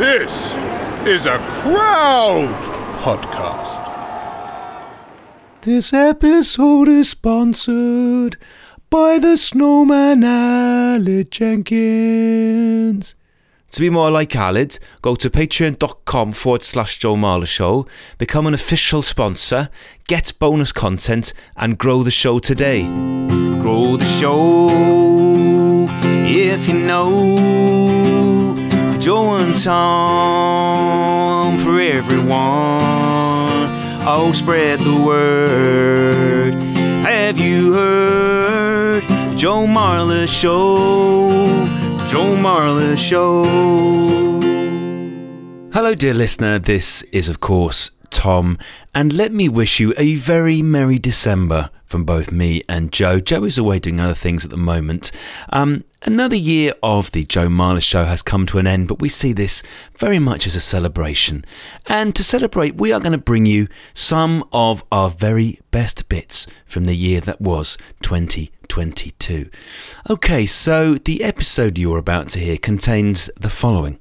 This is a crowd podcast. This episode is sponsored by the snowman Aled Jenkins. To be more like Aled, go to patreon.com forward slash Joe Marler Show, become an official sponsor, get bonus content, and grow the show today. Grow the show if you know. Joe and Tom, for everyone. Oh, spread the word. Have you heard? Joe Marler Show. Joe Marler Show. Hello, dear listener. This is, of course, Tom, and let me wish you a very merry December from both me and Joe. Joe is away doing other things at the moment. Um, another year of the Joe Marler Show has come to an end, but we see this very much as a celebration. And to celebrate, we are going to bring you some of our very best bits from the year that was 2022. Okay, so the episode you're about to hear contains the following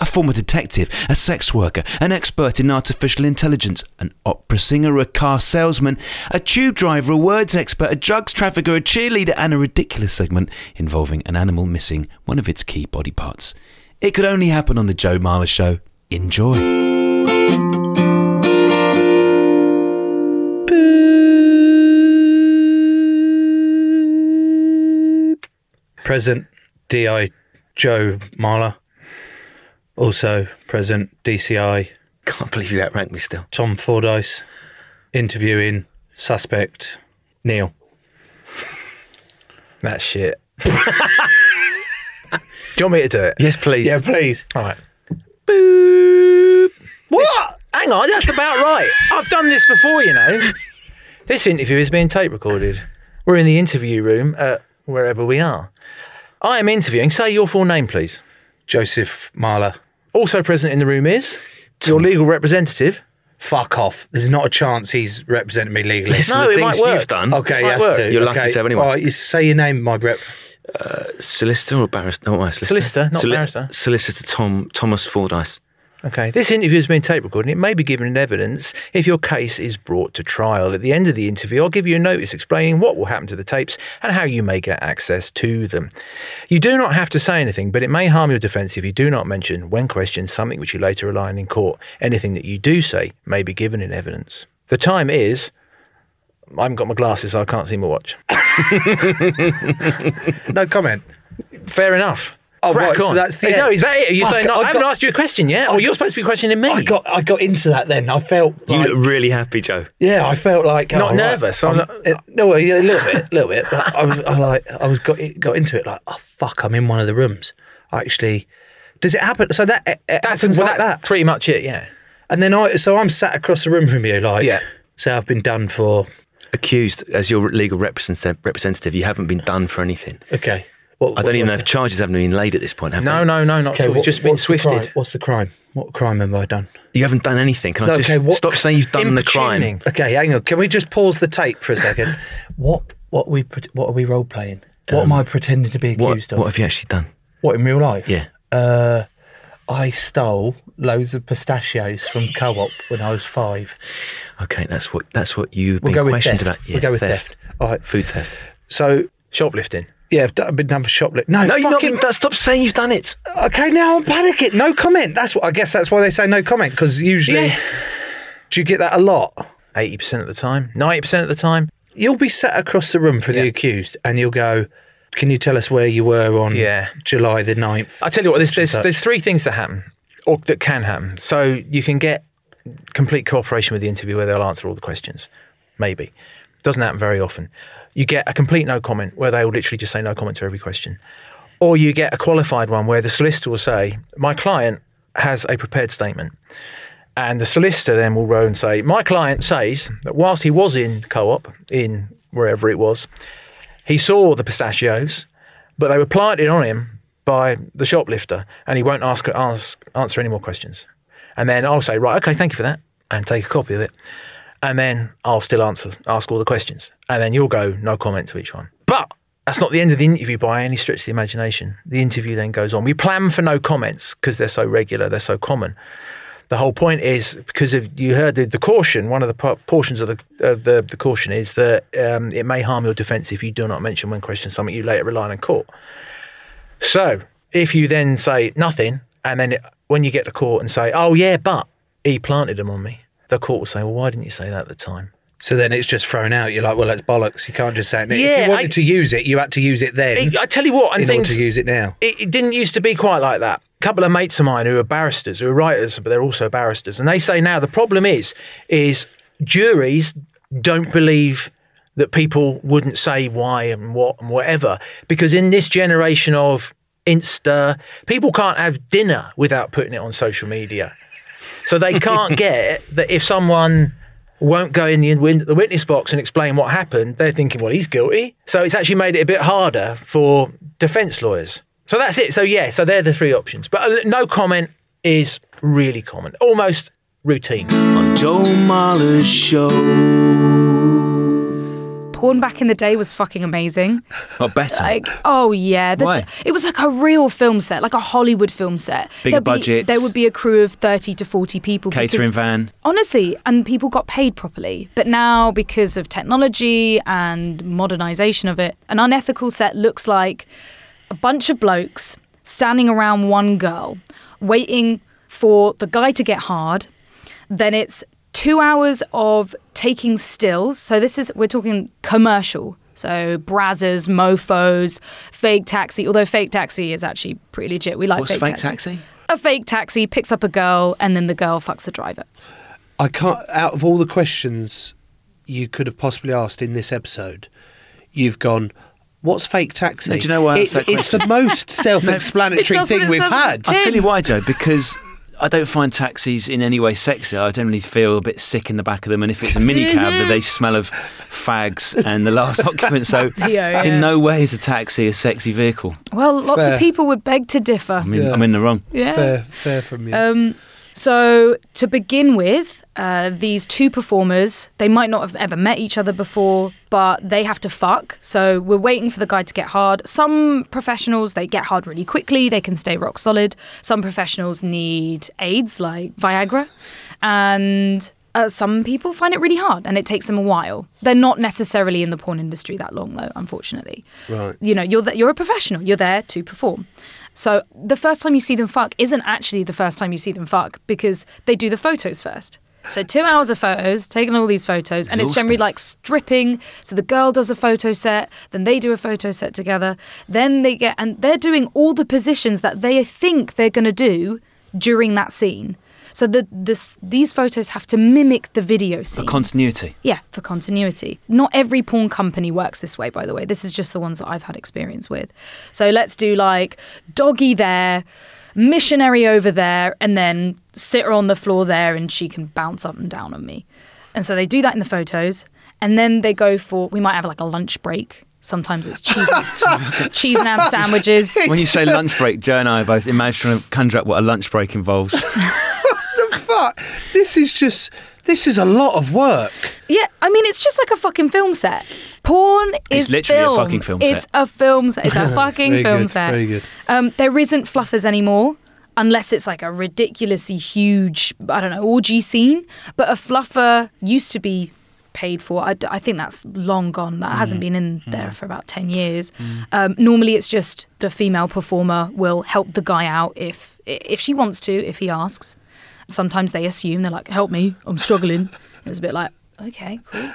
a former detective, a sex worker, an expert in artificial intelligence, an opera singer, a car salesman, a tube driver, a words expert, a drugs trafficker, a cheerleader, and a ridiculous segment involving an animal missing one of its key body parts. It could only happen on The Joe Marler Show. Enjoy. Present DI Joe Marler. Also present DCI Can't believe you outranked me still. Tom Fordyce. Interviewing suspect Neil. That's shit. Do you want me to do it? Yes, please. Yeah, please. All right. Boop. What? Hang on, that's about right. I've done this before, you know. This interview is being tape recorded. We're in the interview room at wherever we are. I am interviewing. Say your full name, please. Joseph Marler. Also present in the room is your legal representative. Fuck off. There's not a chance he's representing me legally. No, the it things might work. you've done. Okay, Might yes, work. to. You're okay. lucky to have anyone. All right, you say your name, my rep. Uh, solicitor or barrister? Not my solicitor. Solicitor, not barrister. Solicitor Tom Thomas Fordyce. Okay, this interview has been tape recorded. It may be given in evidence if your case is brought to trial. At the end of the interview, I'll give you a notice explaining what will happen to the tapes and how you may get access to them. You do not have to say anything, but it may harm your defence if you do not mention, when questioned, something which you later rely on in court. Anything that you do say may be given in evidence. The time is. I haven't got my glasses, so I can't see my watch. No comment. Fair enough. Oh, Crack right, so that's the no, end. is that it? Are you Fuck, saying, no, I I haven't got- asked you a question yet? I Or you're supposed to be questioning me. I got I got into that then. I felt You like, look really happy, Joe. yeah, I felt like Not oh, nervous, I'm I'm- not- it- no, well, yeah, a little bit, a little bit. But I was I like I was got got into it like oh fuck, I'm in one of the rooms. I actually, does it happen? So that it, it That's, happens well, like that's that, pretty much it, yeah. and then I so I'm sat across the room from you, like Yeah. So I've been done for Accused as your legal represent- representative, you haven't been done for anything. okay, What, I don't even know what's if charges haven't been laid at this point, have No, they? no, no, not Okay, at all. what, just been what's the swifted. What's the crime? What crime have I done? You haven't done anything. Can I just okay, what- stop saying you've done the crime? Okay, hang on. Can we just pause the tape for a second? what what are we what are we role playing? What am I pretending to be accused what of? What have you actually done? What in real life? Yeah. Uh, I stole loads of pistachios from Co-op when I was five. Okay, that's what that's what you've We'll been go questioned theft. about. We'll go with theft. All right. Food theft. So Shoplifting. Yeah, I've, done, I've been done for shoplifting. No, No, you're not. Stop saying you've done it. okay, now I'm panicking. No comment. That's what I guess. That's why they say no comment because usually, Yeah. do you get that a lot? 80% of the time, 90% of the time. You'll be sat across the room for the accused, and you'll go. Can you tell us where you were on Yeah. July the 9th? I tell you what, there's, there's, there's three things that happen, or that can happen. So you can get complete cooperation with the interview where they'll answer all the questions. Maybe. Doesn't happen very often. You get a complete no comment where they will literally just say no comment to every question. Or you get a qualified one where the solicitor will say, My client has a prepared statement. And the solicitor then will row and say, My client says that whilst he was in co op, in wherever it was, he saw the pistachios, but they were planted on him by the shoplifter, and he won't ask, ask answer any more questions. And then I'll say, right, okay, thank you for that, and take a copy of it, and then I'll still answer, ask all the questions, and then you'll go no comment to each one. But that's not the end of the interview by any stretch of the imagination. The interview then goes on. We plan for no comments because they're so regular, they're so common. The whole point is because of you heard the, the caution. One of the po- portions of the the, the caution is that um, it may harm your defence if you do not mention when questioned something you later rely on in court. So if you then say nothing, and then it, when you get to court and say, "Oh yeah, but he planted them on me," the court will say, "Well, why didn't you say that at the time?" So then it's just thrown out. You're like, well, that's bollocks. You can't just say it. if Yeah, you wanted I- to use it, you had to use it then. It- I tell you what, and in order things to use it now. it, it didn't used to be quite like that. A couple of mates of mine who are barristers, who are writers, but they're also barristers, and they say now the problem is, is juries don't believe that people wouldn't say why and what and whatever, because in this generation of Insta, people can't have dinner without putting it on social media. So they can't get that if someone won't go in the, win- the witness box and explain what happened, they're thinking, well, he's guilty. So it's actually made it a bit harder for defence lawyers. So that's it. So yeah, so they're the three options. But uh, no comment is really common, almost routine. On Joe Marler's show. Porn back in the day was fucking amazing. Or better. Like, oh yeah, this, Why? it was like a real film set, like a Hollywood film set. Bigger There'd be- There would be a crew of thirty to forty people. Catering because- van. Honestly, and people got paid properly. But now, because of technology and modernization of it, an unethical set looks like a bunch of blokes standing around one girl, waiting for the guy to get hard. Then it's two hours of taking stills. So this is we're talking commercial. So Brazzers, Mofos, Fake Taxi. Although Fake Taxi is actually pretty legit. We like What's Fake, fake taxi? A fake taxi picks up a girl and then the girl fucks the driver. I can't. Out of all the questions you could have possibly asked in this episode, you've gone. What's fake taxi? No, do you know why I It- asked that It's the most self-explanatory It thing it we've says on the had. I'll tell you why, Joe, because I don't find taxis in any way sexy. I generally feel a bit sick in the back of them, and if it's a minicab, that they smell of fags and the last occupant. So, Yeah, yeah. in no way is a taxi a sexy vehicle. Well, lots Fair. of people would beg to differ. I mean, Yeah. I'm in the wrong. Yeah. Fair, fair from you. Um, so to begin with, uh, these two performers, they might not have ever met each other before, but they have to fuck. So we're waiting for the guy to get hard. Some professionals, they get hard really quickly. They can stay rock solid. Some professionals need aids like Viagra. And uh, some people find it really hard and it takes them a while. They're not necessarily in the porn industry that long, though, unfortunately. Right. You know, you're, th- you're a professional. You're there to perform. So the first time you see them fuck isn't actually the first time you see them fuck because they do the photos first. So two hours of photos, taking all these photos, and it's generally like stripping. So the girl does a photo set, then they do a photo set together, then they get and they're doing all the positions that they think they're going to do during that scene. So the this these photos have to mimic the video scene. continuity. Yeah, for continuity. Not every porn company works this way, by the way. This is just the ones that I've had experience with. So let's do like doggy there, missionary over there, and then sit her on the floor there and she can bounce up and down on me. And so they do that in the photos. And then they go for, we might have like a lunch break Sometimes it's cheese, cheese and ham sandwiches. When you say lunch break, Joe and I both imagine trying to conjure up what a lunch break involves. the? This is just. This is a lot of work. Yeah, I mean, it's just like a fucking film set. Porn It's is literally a fucking film set. It's a film set. It's a fucking Very film good, set. very good. Um, there isn't fluffers anymore, unless it's like a ridiculously huge, I don't know, orgy scene. But a fluffer used to be paid for. I, I think that's long gone. That hasn't been in there for about 10 years. Um, normally, it's just the female performer will help the guy out if if she wants to, if he asks. Sometimes they assume they're like, "Help me, I'm struggling." It's a bit like, "Okay, cool."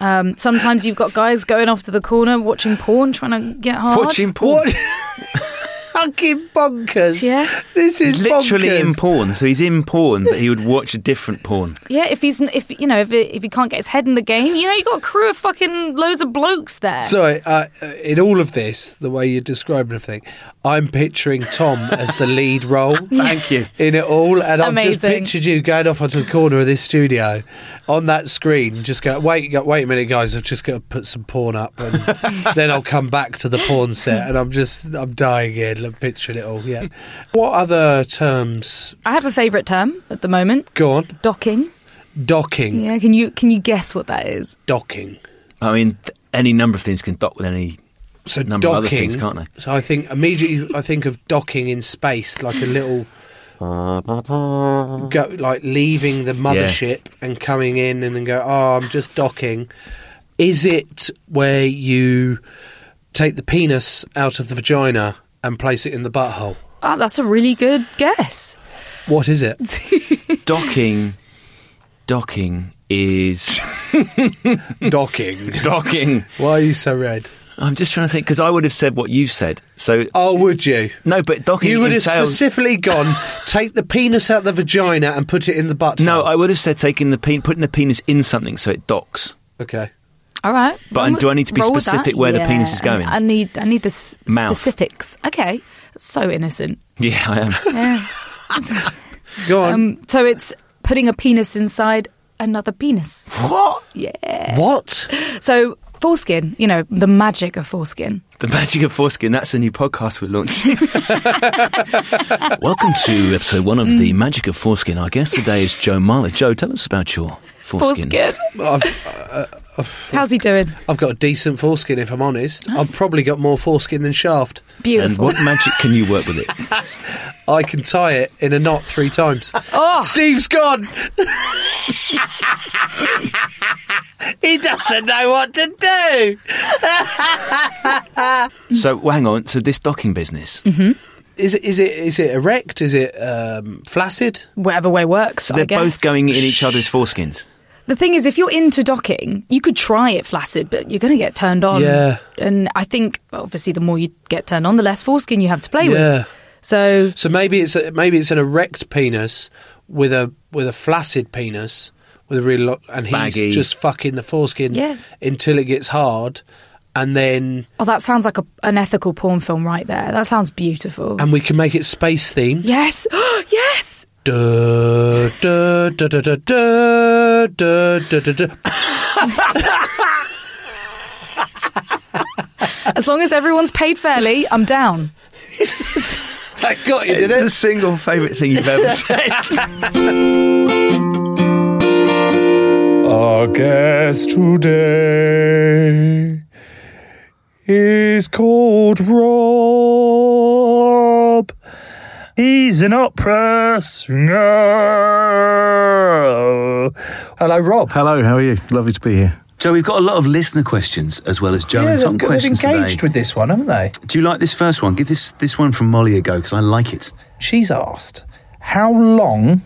Um, sometimes you've got guys going off to the corner watching porn, trying to get hard. Watching porn. Fucking bonkers. Yeah. This is He's literally bonkers. in porn, so he's in porn, but he would watch a different porn. Yeah, if he's if you know if it, if he can't get his head in the game, you know you got a crew of fucking loads of blokes there. Sorry, uh, uh, in all of this, the way you're describing everything, I'm picturing Tom as the lead role. Thank you. In it all, and I've just pictured you going off onto the corner of this studio on that screen. Just go, wait, wait a minute, guys. I've just got to put some porn up, and then I'll come back to the porn set, and I'm just, I'm dying in. I'm picturing it all. Yeah. What other terms? I have a favourite term at the moment: Go on. docking. Docking. Yeah, can you can you guess what that is? Docking. I mean, th- any number of things can dock with any So number docking. of other things, can't they? So I think immediately I think of docking in space, like a little. Go like leaving the mothership and coming in, and then go. Oh, I'm just docking. Is it where you take the penis out of the vagina and place it in the butthole? Oh, that's a really good guess. What is it? Docking, docking is docking. docking. Why are you so red? I'm just trying to think because I would have said what you said. So Oh, would you? no, but docking You would have specifically gone take the penis out the vagina and put it in the butt. no, I would have said taking the pen, putting the penis in something so it docks. Okay. All right. But Roll do I need to be roll with that. specific where the penis is going? I need I need the s- Mouth. specifics. Okay, so innocent. Yeah, I am. Yeah. Go on. um, so it's putting a penis inside another penis. what? Yeah. What? So foreskin, you know, the magic of foreskin. The Magic of Foreskin, that's a new podcast we're launching. Welcome to episode one of The Magic of Foreskin. Our guest today is Joe Marler. Joe, tell us about your foreskin. Foreskin. I've, uh, How's he doing? I've got a decent foreskin, if I'm honest. I've probably got more foreskin than shaft. Beautiful. And what magic can you work with it? I can tie it in a knot three times. Oh. Steve's gone. he doesn't know what to do. so, well, hang on. So, this docking business, Mm-hmm. Is it? Is it? Is it erect? Is it um, flaccid? Whatever way works. so they're guess. both going in each other's foreskins. The thing is, if you're into docking, you could try it flaccid, but you're going to get turned on. Yeah. And I think, obviously, the more you get turned on, the less foreskin you have to play Yeah. with. So, So maybe it's a, maybe it's an erect penis with a with a flaccid penis with a really lot, and he's Baggy. just fucking the foreskin Yeah. until it gets hard, and then oh, that sounds like a, an ethical porn film right there. That sounds beautiful. and we can make it space themed. yes. yes. As long as everyone's paid fairly, I'm down. I got you, did It's the single favourite thing you've ever said. Our guest today is called Rob. He's an opera singer. Hello, Rob. Hello, how are you? Lovely to be here. Joe, we've got a lot of listener questions as well as Joe and Tom they've, they've questions engaged today. with this one, haven't they? Do you like this first one? Give this this one from Molly a go because I like it. She's asked, how long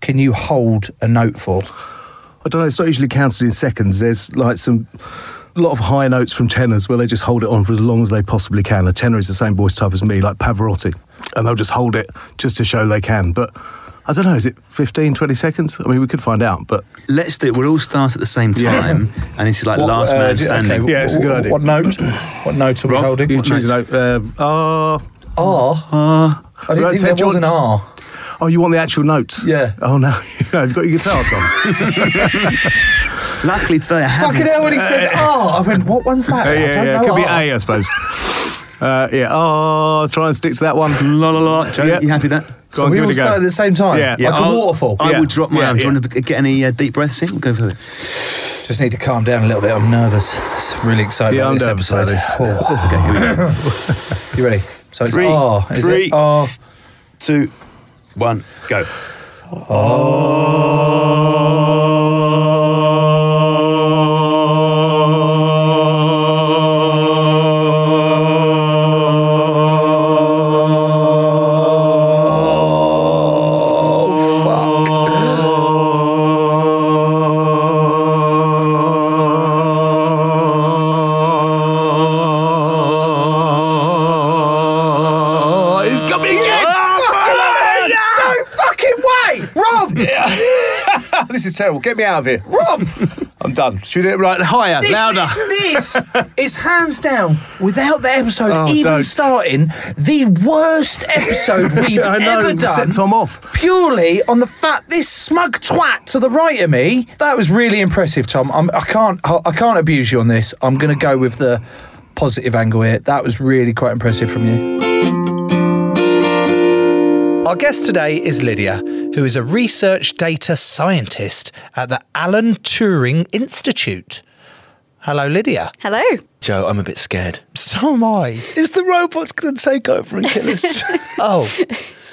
can you hold a note for? I don't know, it's not usually counted in seconds. There's like some a lot of high notes from tenors where they just hold it on for as long as they possibly can. A tenor is the same voice type as me, like Pavarotti, and they'll just hold it just to show they can. But I don't know, is it 15, 20 seconds? I mean, we could find out, but Let's do it. We'll all start at the same Yeah. time, and this is like What, last uh, man standing. okay, Yeah, it's a good what- idea. What note? What note are we holding? you What choose a note? note. Uh, R. ah. I didn't think so there was John- an R. Oh, you want the actual notes? Yeah. Oh no, no, you've got your guitar, Tom. Luckily today I haven't. Fucking hell, when he said, oh, I went, what one's that? Uh, I yeah, don't yeah, know. could be Oh. A, I suppose. Uh, yeah. Oh, try and stick to that one. La la la. Joe, Yeah. you happy with that? Go So on, we give all it started at the same time? Yeah. Like a I'll- waterfall? I Yeah. would drop my Yeah, arm. Do you want to get any uh, deep breaths in? We'll go for it. Just need to calm down a little bit. I'm nervous. It's really excited Yeah, about I'm this nervous episode. this. Oh. Okay, here we go. You ready? So it's Three, R. Is three. it R? Two, one, go. Oh, terrible. Get me out of here. Rob! I'm done. Should we do it right higher, This, louder? this is hands down, without the episode Oh, even don't. starting, the worst episode we've I know, ever done. set Tom off. Purely on the fact this smug twat to the right of me. That was really impressive, Tom. I'm, I can't, I can't abuse you on this. I'm going to go with the positive angle here. That was really quite impressive from you. Our guest today is Lydia, who is a research data scientist at the Alan Turing Institute. Hello, Lydia. Hello. Joe, I'm a bit scared. So am I. Is the robots going to take over and kill us? oh,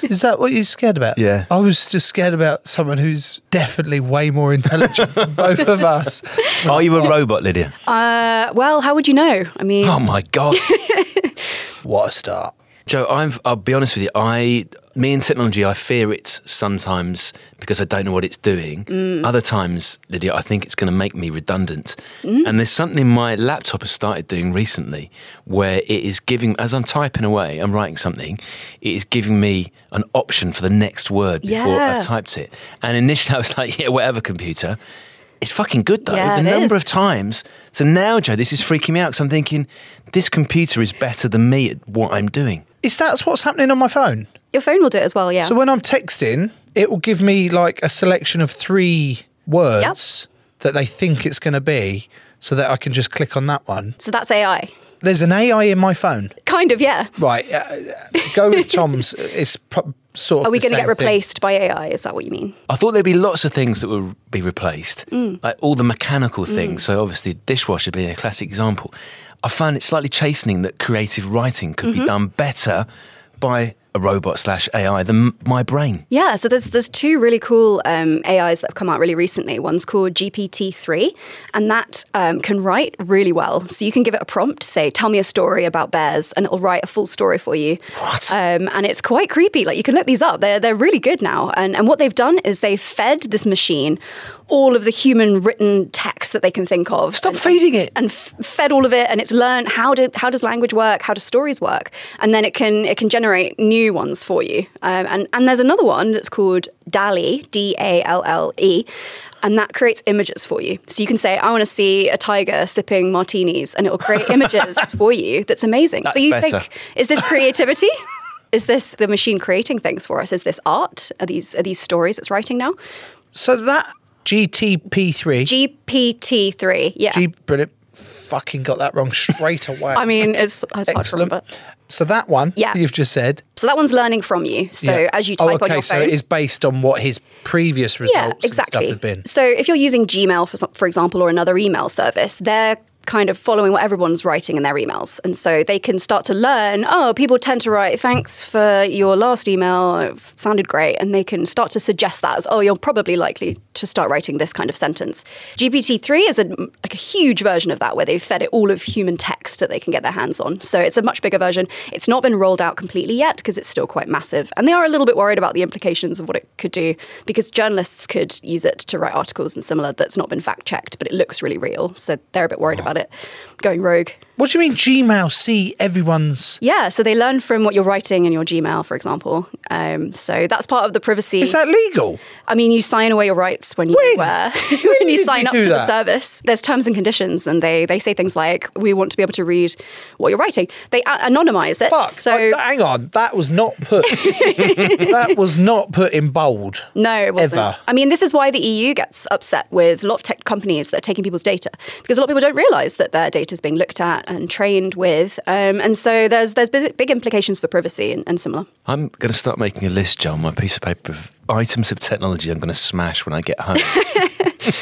is that what you're scared about? Yeah. I was just scared about someone who's definitely way more intelligent than both of us. Are you a robot, Lydia? Uh, well, how would you know? I mean, Oh my god. What a start. Joe, I'm, I'll be honest with you. I, me and technology, I fear it sometimes because I don't know what it's doing. Mm. Other times, Lydia, I think it's going to make me redundant. Mm. And there's something my laptop has started doing recently where it is giving, as I'm typing away, I'm writing something, it is giving me an option for the next word before Yeah. I've typed it. And initially I was like, yeah, whatever, computer. It's fucking good though. Yeah, the it number is. of times. So now, Joe, this is freaking me out because I'm thinking this computer is better than me at what I'm doing. Is that what's happening on my phone? Your phone will do it as well, yeah. So when I'm texting, it will give me like a selection of three words that they think it's going to be so that I can just click on that one. So that's AI. There's an AI in my phone. Kind of, yeah. Right. Uh, go with Tom's. It's pro- sort of Are we going to get same thing. replaced by AI? Is that what you mean? I thought there'd be lots of things that would be replaced, Mm. like all the mechanical things. Mm. So obviously, dishwasher being a classic example. I found it slightly chastening that creative writing could be Mhm. done better by a robot slash AI than my brain. Yeah, so there's there's two really cool um, AIs that have come out really recently. One's called GPT three, and that um, can write really well. So you can give it a prompt, say, "Tell me a story about bears," and it'll write a full story for you. What? Um, and it's quite creepy. Like you can look these up. They're they're really good now. And and what they've done is they've fed this machine all of the human written text that they can think of. Stop feeding it. And f- fed all of it, and it's learned how do how does language work, how do stories work, and then it can it can generate new ones for you. Um, and and there's another one that's called DALL-E, D A L L E. And that creates images for you. So you can say, I want to see a tiger sipping martinis, and it will create images for you that's amazing. That's so you better. think, is this creativity? is this the machine creating things for us? Is this art? Are these are these stories it's writing now? So that GTP3. GPT-3, yeah. G, brilliant. Fucking got that wrong straight away. I mean, it's, it's hard to Excellent. remember. So that one, Yeah. you've just said. So that one's learning from you. So Yeah. as you oh, type okay, on your so phone. it is based on what his previous results yeah, and exactly. stuff have been. So if you're using Gmail, for, some- for example, or another email service, they're kind of following what everyone's writing in their emails. And so they can start to learn, oh, people tend to write, thanks for your last email, it sounded great. And they can start to suggest that as, oh, you're probably likely to start writing this kind of sentence. GPT-3 is a, like a huge version of that where they've fed it all of human text that they can get their hands on. So it's a much bigger version. It's not been rolled out completely yet because it's still quite massive. And they are a little bit worried about the implications of what it could do because journalists could use it to write articles and similar that's not been fact checked, but it looks really real. So they're a bit worried oh. about it going rogue. What do you mean Gmail see everyone's? Yeah, so they learn from what you're writing in your Gmail, for example. Um, so that's part of the privacy. Is that legal? I mean, you sign away your rights when you uh, when you sign up to the service. There's terms and conditions, and they they say things like, "We want to be able to read what you're writing." They a- anonymize it. Fuck. So hang on, that was not put. that was not put in bold. No, it wasn't. Ever. I mean, this is why the EU gets upset with a lot of tech companies that are taking people's data because a lot of people don't realise that their data is being looked at and trained with, um, and so there's there's big, big implications for privacy and, and similar. I'm going to start making a list, John, on my piece of paper of items of technology I'm going to smash when I get home.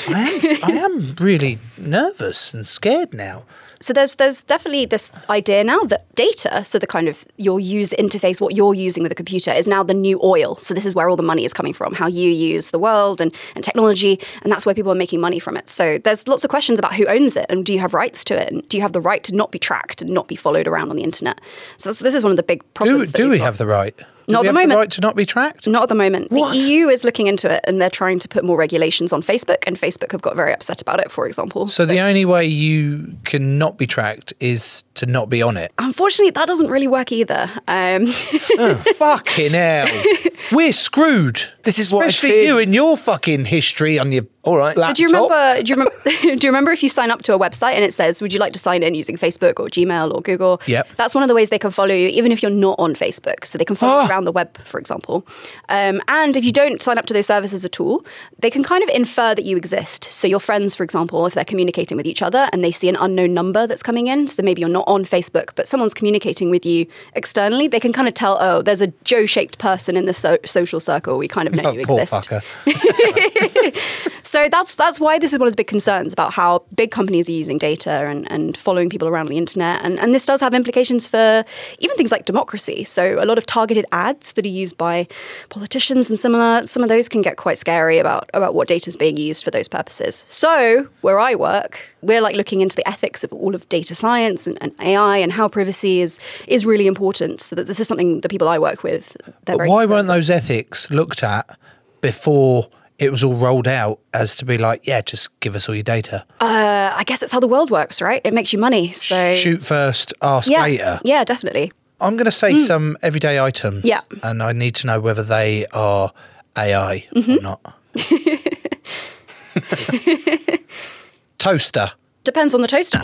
I am, I am really nervous and scared now. So there's there's definitely this idea now that data, so the kind of your user interface, what you're using with a computer, is now the new oil. So this is where all the money is coming from, how you use the world and, and technology, and that's where people are making money from it. So there's lots of questions about who owns it and do you have rights to it, and do you have the right to not be tracked and not be followed around on the internet. So this is one of the big Do, problems. do we've we got. have the right? Do Not at the moment. the right to not be tracked? Not at the moment. What? The EU is looking into it and they're trying to put more regulations on Facebook, and Facebook have got very upset about it, for example. So the only way you can not be tracked is to not be on it. Unfortunately, that doesn't really work either. Um, Fucking hell. We're screwed. This is what I Especially you and your fucking history on your All right. So do you remember? Do you remember? do you remember if you sign up to a website and it says, "Would you like to sign in using Facebook or Gmail or Google?" Yep. That's one of the ways they can follow you, even if you're not on Facebook. So they can follow you around the web, for example. Um, and if you don't sign up to those services at all, they can kind of infer that you exist. So your friends, for example, if they're communicating with each other and they see an unknown number that's coming in, so maybe you're not on Facebook, but someone's communicating with you externally, they can kind of tell, "Oh, there's a Joe-shaped person in the so- social circle. We kind of know Oh, you exist." So that's that's why this is one of the big concerns about how big companies are using data and, and following people around the internet. And, and this does have implications for even things like democracy. So a lot of targeted ads that are used by politicians and similar, some of those can get quite scary about, about what data is being used for those purposes. So where I work, we're like looking into the ethics of all of data science and, and AI and how privacy is is really important. So that this is something the people I work with. But why weren't those ethics looked at before it was all rolled out as to be like, yeah, just give us all your data? Uh, I guess it's how the world works, right? It makes you money. So Shoot first, ask yeah, later. yeah, definitely. I'm going to say some everyday items. Yeah. And I need to know whether they are AI Mm-hmm. or not. Toaster. Depends on the toaster.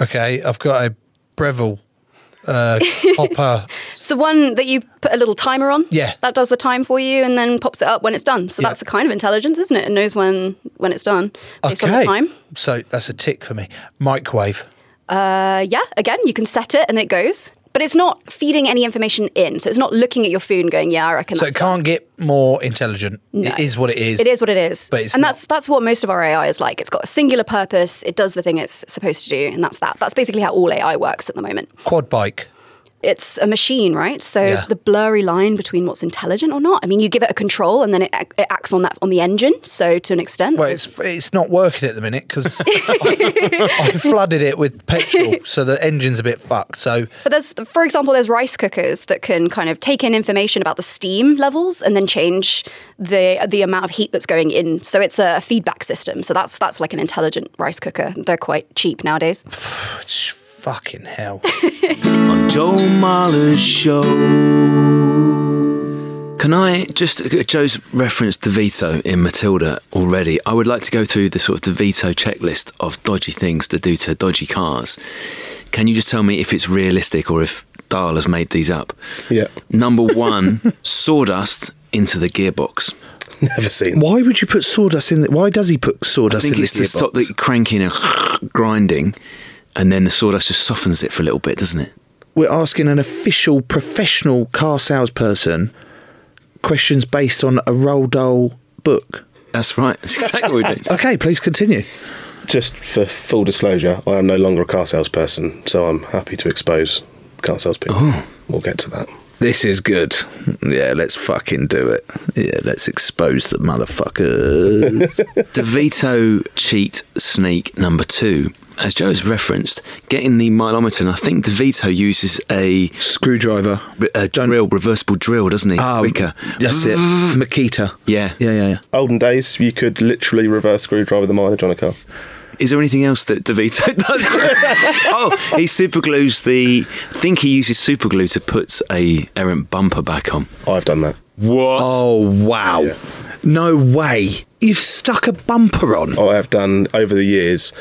Okay, I've got a Breville uh, copper. So one that you put a little timer on. Yeah. That does the time for you and then pops it up when it's done. So Yeah. that's a kind of intelligence, isn't it? It knows when when it's done based on Okay. the time. So that's a tick for me. Microwave. Uh, yeah. Again, you can set it and it goes, but it's not feeding any information in. So it's not looking at your food and going, "Yeah, I reckon." So it can't get more intelligent. No. It is what it is. It is what it is. But it's and not- that's that's what most of our AI is like. It's got a singular purpose. It does the thing it's supposed to do, and that's that. That's basically how all AI works at the moment. Quad bike. It's a machine, right? So Yeah. the blurry line between what's intelligent or not. I mean, you give it a control, and then it, it acts on that on the engine. So to an extent, Well, it's it's not working at the minute because I flooded it with petrol, so the engine's a bit fucked. So But there's, for example, there's rice cookers that can kind of take in information about the steam levels and then change the the amount of heat that's going in. So it's a feedback system. So that's that's like an intelligent rice cooker. They're quite cheap nowadays. fucking hell. on Joe Marler's show. Can I just uh, Joe's referenced DeVito in Matilda already? I would like to go through the sort of DeVito checklist of dodgy things to do to dodgy cars. Can you just tell me if it's realistic or if Dahl has made these up? Yeah. Number one, sawdust into the gearbox. Never seen. Why would you put sawdust in? The, why does he put sawdust? I sawdust think in it's the to gearbox? stop the cranking and grinding, and then the sawdust just softens it for a little bit, doesn't it? We're asking an official, professional car salesperson questions based on a Roald Dahl book. That's right. That's exactly what we do. Okay, please continue. Just for full disclosure, I am no longer a car salesperson, so I'm happy to expose car salespeople. Oh. We'll get to that. This is good. Yeah, let's fucking do it. Yeah, let's expose the motherfuckers. DeVito cheat sneak number two. As Joe has referenced, getting the mileometer, and I think DeVito uses a screwdriver, a drill, reversible drill, doesn't he? Ah, Quicker. That's it. Makita. Yeah. Yeah, yeah, yeah. Olden days, you could literally reverse screwdriver the mileage on a car. Is there anything else that DeVito does? oh, he super glues the. I think he uses super glue to put a errant bumper back on. I've done that. What? Oh wow! No way! You've stuck a bumper on. I have done over the years.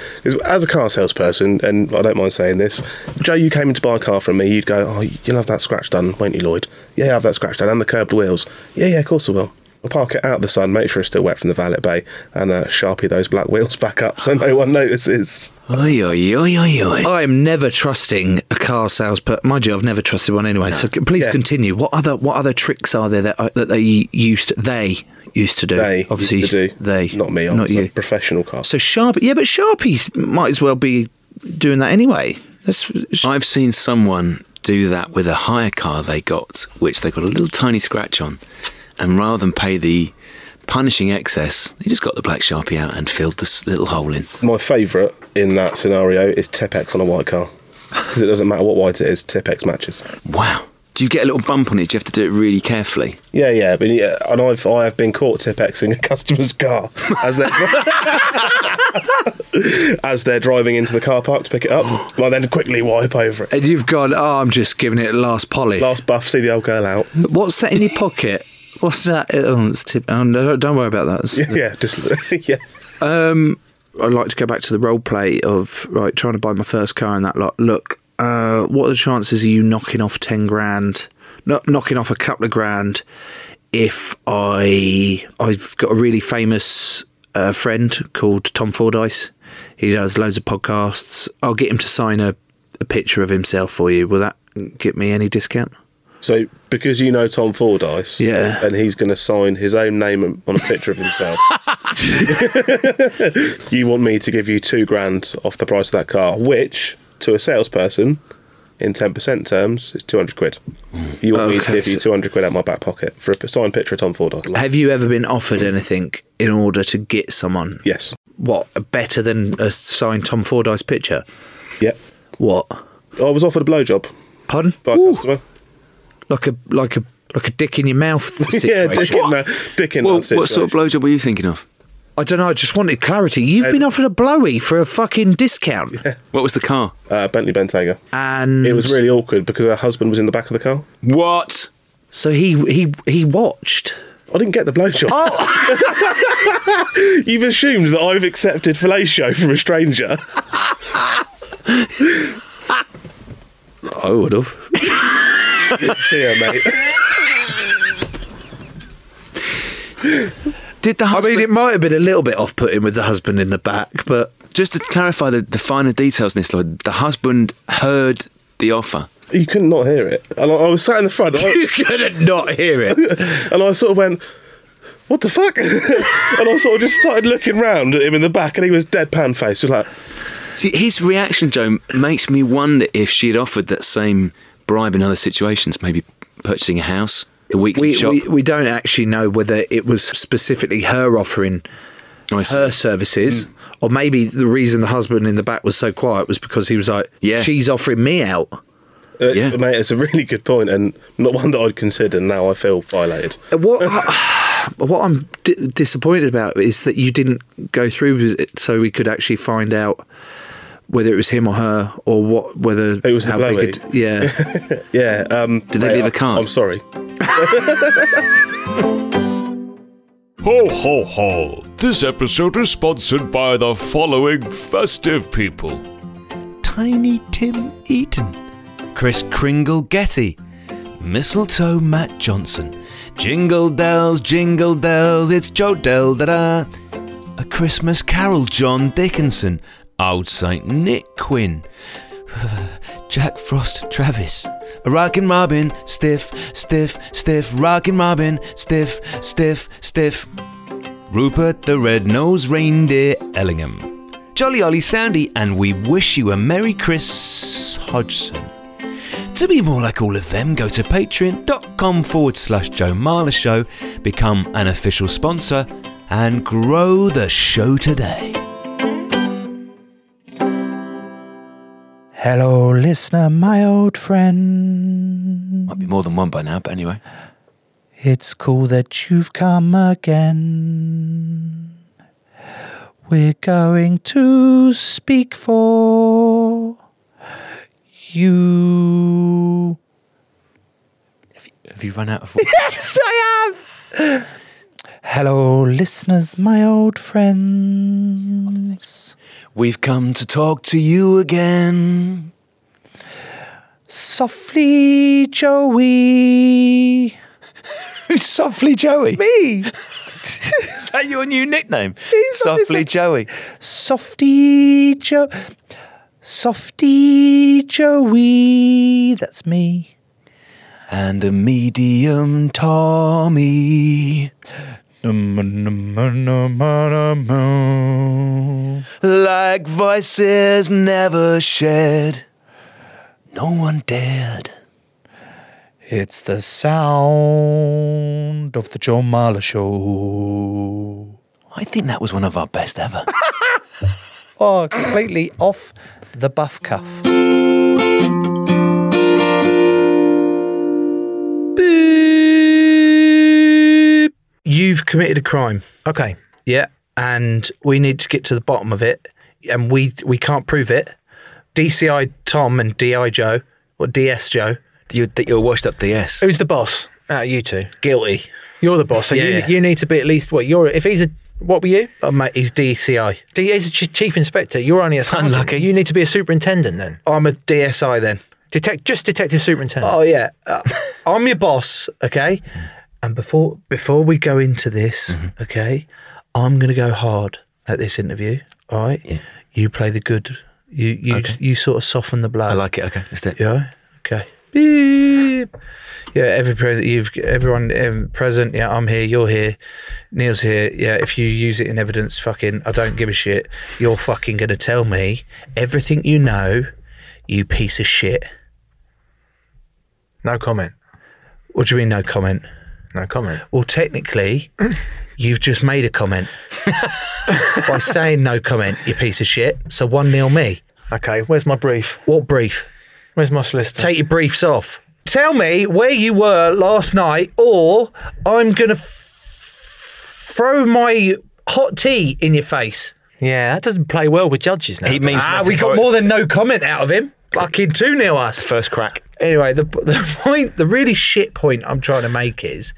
as a car salesperson, and I don't mind saying this, Joe, you came in to buy a car from me, you'd go, Oh, you'll have that scratch done, won't you, Lloyd? Yeah, I'll have that scratch done, and the curbed wheels. Yeah, yeah, of course I will. I'll park it out of the sun, make sure it's still wet from the valet bay, and uh, sharpie those black wheels back up so no one notices. Oi, oi, oi, oi, oi. I'm never trusting a car salesperson. Mind you, I've never trusted one anyway. So please Yeah. continue. What other what other tricks are there that uh, that they used they used to do? They obviously used to do. they Not me, I'm not a you. professional car. So Sharpie, yeah, but Sharpies might as well be doing that anyway. That's I've seen someone do that with a hire car they got, which they got a little tiny scratch on, and rather than pay the punishing excess, they just got the black sharpie out and filled this little hole in. My favourite in that scenario is Tipp-Ex on a white car. Because it doesn't matter what white it is, Tipp-Ex matches. Wow. Do you get a little bump on it? Do you have to do it really carefully? Yeah, yeah, but yeah, and I've I have been caught tipexing a customer's car as they're as they're driving into the car park to pick it up. well, then quickly wipe over it. and you've gone. Oh, I'm just giving it a last polish. Last buff, see the old girl out. What's that in your pocket? What's that? Oh, it's tip. Oh, no, don't worry about that. It's- Yeah, yeah, just yeah. Um, I'd like to go back to the role play of right trying to buy my first car and that lot. Look, uh, what are the chances of you knocking off ten grand, not knocking off a couple of grand, if I I've got a really famous uh, friend called Tom Fordyce. He does loads of podcasts. I'll get him to sign a, a picture of himself for you. Will that get me any discount? So because you know Tom Fordyce, Yeah. and he's going to sign his own name on a picture of himself, you want me to give you two grand off the price of that car, which to a salesperson, in ten percent terms, is two hundred quid. You want me to Okay, give you two hundred quid out of my back pocket for a signed picture of Tom Fordyce? Have you ever been offered anything in order to get someone? Yes. What better than a signed Tom Fordyce picture? Yeah. What? I was offered a blowjob. Pardon? By a customer. Like a like a like a dick in your mouth situation. yeah, dick in, that, dick in Well, that what sort of blowjob were you thinking of? I don't know. I just wanted clarity. You've been offered a blowy for a fucking discount, What was the car? Uh, Bentley Bentayga. and It was really awkward because her husband was in the back of the car. What? So he he he watched. I didn't get the blowjob. Oh, You've assumed that I've accepted fellatio from a stranger. I would have. See her, mate. Did the I mean, it might have been a little bit off-putting with the husband in the back, but just to clarify the, the finer details in this, Lloyd, the husband heard the offer. You couldn't not hear it. And I, I was sat in the front. I- you couldn't not hear it. and I sort of went, "What the fuck?" and I sort of just started looking round at him in the back, and he was deadpan face, just like, See, his reaction, Joe, makes me wonder if she had offered that same bribe in other situations, maybe purchasing a house, the weekly We, shop. we we don't actually know whether it was specifically her offering her services, or maybe the reason the husband in the back was so quiet was because he was like, Yeah. she's offering me out." uh, Yeah. "Mate, it's a really good point, and not one that I'd consider. Now I feel violated. Uh, What what I'm di- disappointed about is that you didn't go through with it, so we could actually find out whether it was him or her, or what whether It was how blowy. big it, yeah. Yeah. Um, Did they mate, leave a I- card? I'm sorry. Ho ho ho! This episode is sponsored by the following festive people. Tiny Tim Eaton, Chris Kringle Getty, Mistletoe Matt Johnson, Jingle Dells, Jingle Dells, it's Joe Dell da da. A Christmas Carol John Dickinson, Old Saint Nick Quinn, Jack Frost Travis, Rockin' Robin, stiff, stiff, stiff, Rockin' Robin, stiff, stiff, stiff. Rupert the Red-Nosed Reindeer Ellingham. Jolly Ollie Sandy, and we wish you a Merry Chris Hodgson. To be more like all of them, go to patreon.com forward slash Joe Marler Show, become an official sponsor, and grow the show today. Hello, listener, my old friend. Might be more than one by now, but anyway. It's cool that you've come again. We're going to speak for you. Have you run out of Yes, I have. Hello, listeners, my old friends. We've come to talk to you again. Softly, Joey. Who's Softly Joey? Me. Is that your new nickname? He's Softly Joey. Softy Joe. Softy Joey. That's me. And a medium Tommy. Like voices never shared. No one dared. It's the sound of the Joe Marler Show. I think that was one of our best ever. Oh, completely off the buff cuff. Beep. You've committed a crime. Okay. Yeah. And we need to get to the bottom of it. And we we can't prove it. DCI Tom and DI Joe, or DS Joe. You, you're washed up DS. Who's the boss? Out of you two. Guilty. You're the boss, so Yeah, you, yeah. you need to be at least what you're. If he's a what were you? Oh, mate, he's DCI. D, he's a ch- chief inspector. You're only a sergeant. Unlucky. You need to be a superintendent then. I'm a DSI then. Detect just detective superintendent. Oh yeah, uh, I'm your boss, okay? And before before we go into this, Mm-hmm. okay, I'm gonna go hard at this interview. All right, Yeah. you play the good. You you Okay. you sort of soften the blow. I like it. Okay, let's do it. Yeah. Okay. Beep. Yeah. Every pre- you've everyone um, present. Yeah, I'm here. You're here. Neil's here. Yeah. If you use it in evidence, fucking, I don't give a shit. You're fucking gonna tell me everything you know. You piece of shit. No comment. What do you mean, no comment? No comment. Well, technically, you've just made a comment by saying no comment. You piece of shit. So one nil me. Okay. Where's my brief? What brief? Where's my solicitor? Take your briefs off. Tell me where you were last night, or I'm gonna f- throw my hot tea in your face. Yeah, that doesn't play well with judges now. He means Ah, we got more than no comment out of him. Fucking two nil us. First crack. Anyway, the the point, the really shit point I'm trying to make is,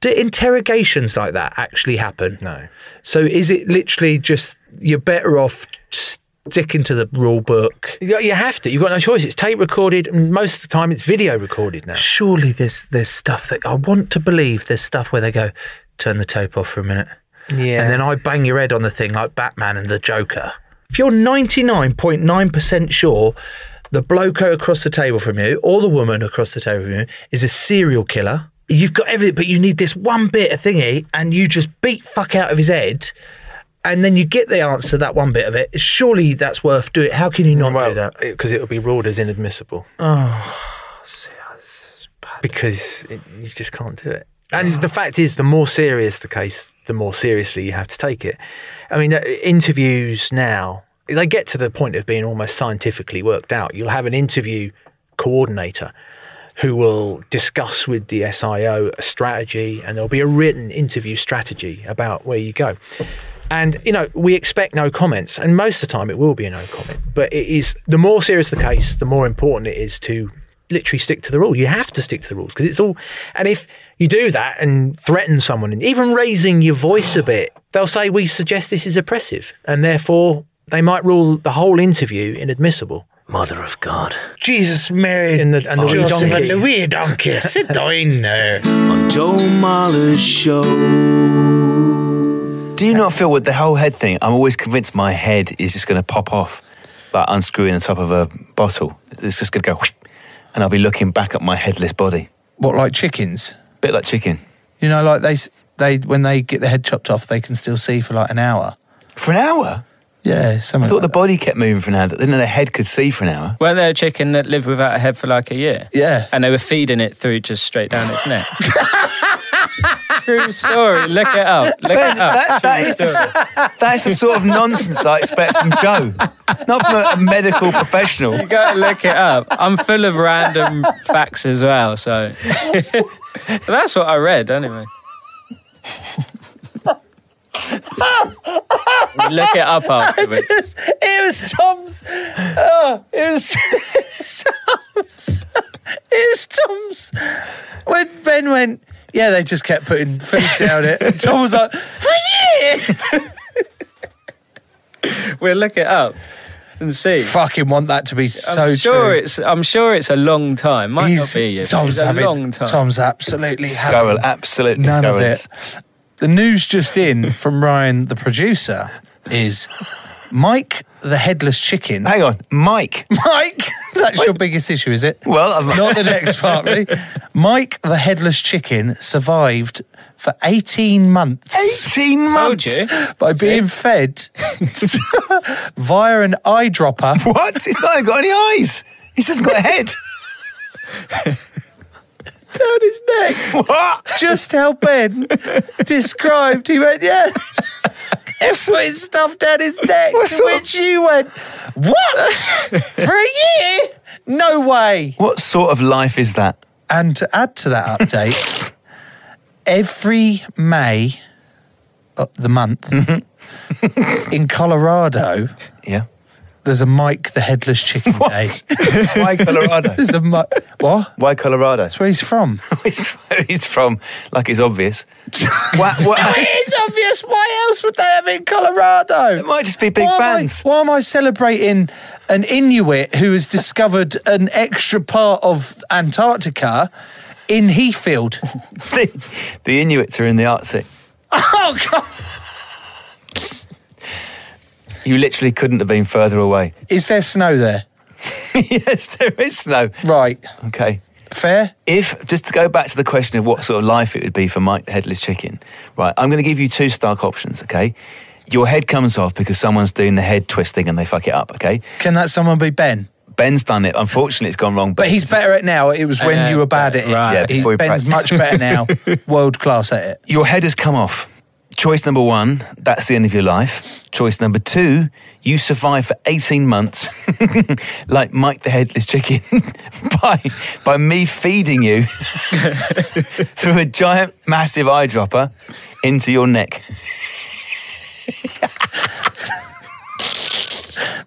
do interrogations like that actually happen? No. So is it literally just you're better off sticking to the rule book? You you have to. You've got no choice. It's tape recorded, and most of the time it's video recorded now. Surely there's there's stuff that I want to believe there's stuff where they go, turn the tape off for a minute. Yeah. And then I bang your head on the thing like Batman and the Joker. If you're 99.9% sure the bloke across the table from you or the woman across the table from you is a serial killer, you've got everything, but you need this one bit of thingy and you just beat fuck out of his head and then you get the answer that one bit of it. Surely that's worth doing. How can you not do that? Because it will be ruled as inadmissible. Oh, see, because it, you just can't do it. And the fact is, the more serious the case, the more seriously you have to take it. I mean, uh, interviews now, they get to the point of being almost scientifically worked out. You'll have an interview coordinator who will discuss with the SIO a strategy, and there'll be a written interview strategy about where you go. And you know, we expect no comments, and most of the time it will be a no comment. But it is the more serious the case, the more important it is to literally stick to the rule. You have to stick to the rules because it's all. And if you do that and threaten someone, and even raising your voice a bit, they'll say we suggest this is oppressive, and therefore they might rule the whole interview inadmissible. Mother of God. Jesus, Mary, and the, and the wee donkey. and the wee donkey. Sit down there. On Joe Marler's show. Do you not feel with the whole head thing? I'm always convinced my head is just going to pop off, like unscrewing the top of a bottle. It's just going to go, whoosh, and I'll be looking back at my headless body. What, like chickens? Bit like chicken. You know, like they, they when they get their head chopped off, they can still see for like an hour. For an hour? Yeah, I thought like the body kept moving for an hour. Then the head could see for an hour. Weren't there a chicken that lived without a head for like a year? Yeah. And they were feeding it through just straight down its neck. True story. Look it up. Look Ben, it up. that, that, True is the, story. s- that is the sort of nonsense I expect from Joe, not from a, a medical professional. You got to look it up. I'm full of random facts as well. So that's what I read anyway. We look it up I afterwards. just- it was Tom's. Oh, it was Tom's. It was Tom's. When Ben went, yeah, they just kept putting food down it. And Tom was like, for you. We'll look it up and see. Fucking want that to be so I'm sure true. it's. I'm sure it's a long time. Might He's- not be. Tom's it's a having- long time. Tom's absolutely Squirrel, having absolutely none of it. The news just in from Ryan, the producer, is Mike the headless chicken. Hang on, Mike. Mike, that's your biggest issue, is it? Well, I'm not the next part, really. Mike the headless chicken survived for 18 months. 18 months? By being fed via an eyedropper. What? He's not even got any eyes. He's just got a head. down his neck. What? Just how Ben described. He went, yeah. Putting stuff down his neck. What to sort of- which you went, what? For a year? No way. What sort of life is that? And to add to that update, every May, uh, the month, in Colorado, Yeah. There's a Mike the Headless Chicken Day. Why Colorado? There's a Mi- what? Why Colorado? That's where he's from. he's, he's from, like it's obvious. What, what, it is obvious. Why else would they have it in Colorado? It might just be big why fans. Am I, why am I celebrating an Inuit who has discovered an extra part of Antarctica in Heathfield? the, the Inuits are in the Arctic. oh, God. You literally couldn't have been further away. Is there snow there? yes, there is snow. Right. Okay. Fair? If, just to go back to the question of what sort of life it would be for Mike the Headless Chicken, right, I'm going to give you two stark options, okay? Your head comes off because someone's doing the head twisting and they fuck it up, okay? Can that someone be Ben? Ben's done it. Unfortunately, it's gone wrong. But he's better at now. It was when Uh, you were bad at it. right. Yeah, He's, Ben's practiced. much better now. World class at it. Your head has come off. Choice number one, that's the end of your life. Choice number two, you survive for 18 months, like Mike the Headless Chicken, by, by me feeding you through a giant, massive eyedropper into your neck.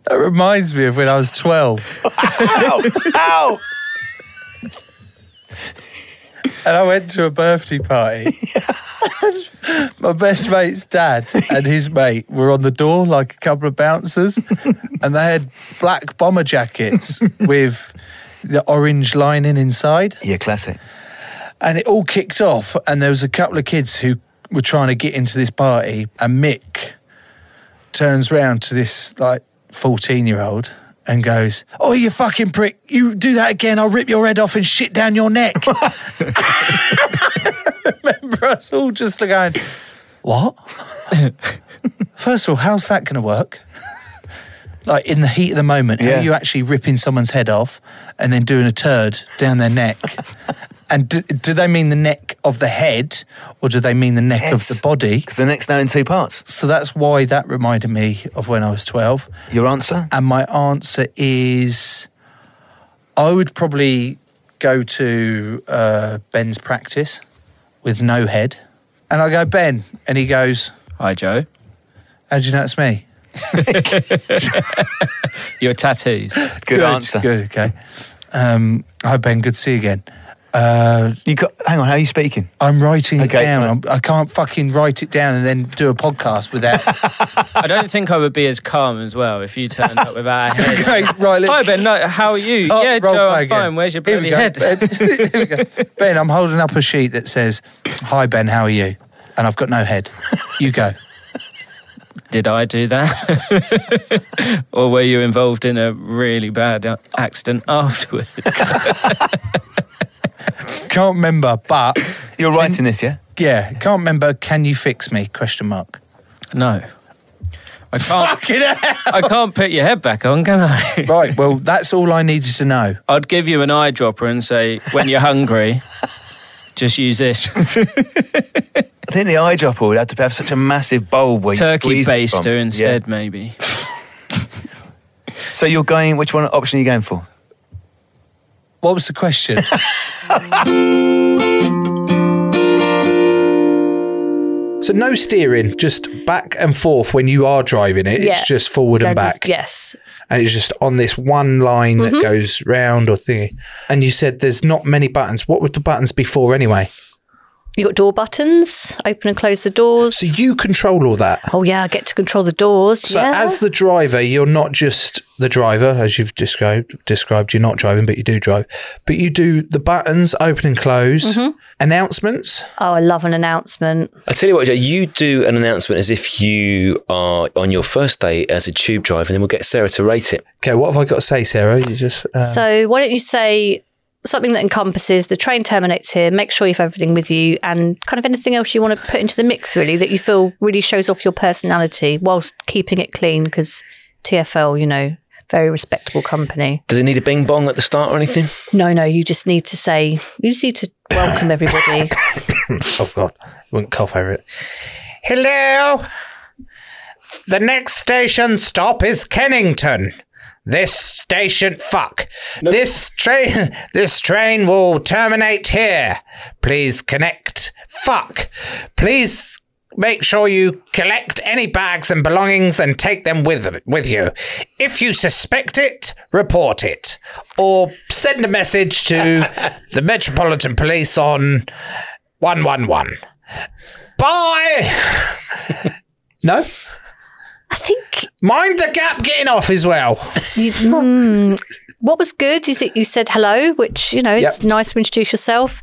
That reminds me of when I was 12. Ow! Ow! And I went to a birthday party. My best mate's dad and his mate were on the door like a couple of bouncers, and they had black bomber jackets with the orange lining inside. Yeah, classic. And it all kicked off, and there was a couple of kids who were trying to get into this party, and Mick turns round to this like 14 year old and goes, Oh, you fucking prick, you do that again, I'll rip your head off and shit down your neck. Remember us all just going, What? First of all, how's that going to work? Like in the heat of the moment, how are you actually ripping someone's head off and then doing a turd down their neck? And do, do they mean the neck of the head or do they mean the neck of the body? Because the neck's now in two parts. So that's why that reminded me of when I was 12. Your answer? And my answer is I would probably go to uh, Ben's practice with no head. And I go, Ben. And he goes, Hi, Joe. How do you know it's me? Your tattoos. Good answer. Good, okay. Um, hi, Ben. Good to see you again. Uh, you got, hang on, how are you speaking? I'm writing Okay, it down. right. I'm, I can't fucking write it down and then do a podcast without. I don't think I would be as calm as well if you turned up without a head. okay, right. Let's Hi, Ben. No, how are you? yeah, Joe, I'm again. fine. Where's your Here we bloody go. head? Ben, here we go. Ben, I'm holding up a sheet that says, Hi, Ben, how are you? And I've got no head. You go. Did I do that? or were you involved in a really bad accident afterwards? Can't remember, but. You're writing this, yeah? Yeah, can't remember. Can you fix me? Question mark. No. I can't. Fucking hell. I can't put your head back on, can I? Right, well, that's all I needed to know. I'd give you an eyedropper and say, when you're hungry, just use this. I think the eyedropper would have to have such a massive bulb where Turkey squeeze baster instead, Yeah. maybe. So you're going, which one option are you going for? What was the question? So no steering, just back and forth when you are driving it. Yeah. It's just forward and is- back. yes. And it's just on this one line that mm-hmm. goes round or thingy. And you said there's not many buttons. What would the buttons be for anyway? You got door buttons, open and close the doors. So you control all that. Oh yeah, I get to control the doors. So yeah. as the driver, you're not just the driver, as you've described. Described, you're not driving, but you do drive. But you do the buttons, open and close, Mhm. announcements. oh, I love an announcement. I tell you what, Joe, you do an announcement as if you are on your first day as a tube driver, and then we'll get Sarah to rate it. Okay, what have I got to say, Sarah? You just uh, So why don't you say something that encompasses the train terminates here, make sure you have everything with you, and kind of anything else you want to put into the mix, really, that you feel really shows off your personality whilst keeping it clean, because TFL, you know, very respectable company. Does it need a bing bong at the start or anything? No, no, you just need to say, you just need to welcome everybody. oh God, I wouldn't cough over it. Hello. The next station stop is Kennington. This station, fuck. This train, this train will terminate here. Please connect. Fuck. Please make sure you collect any bags and belongings and take them with with you. If you suspect it, report it, or send a message to the Metropolitan Police on one one one. Bye. no. I think mind the gap getting off as well. You- mm, what was good is that you said hello, which you know it's Yep. nice to introduce yourself.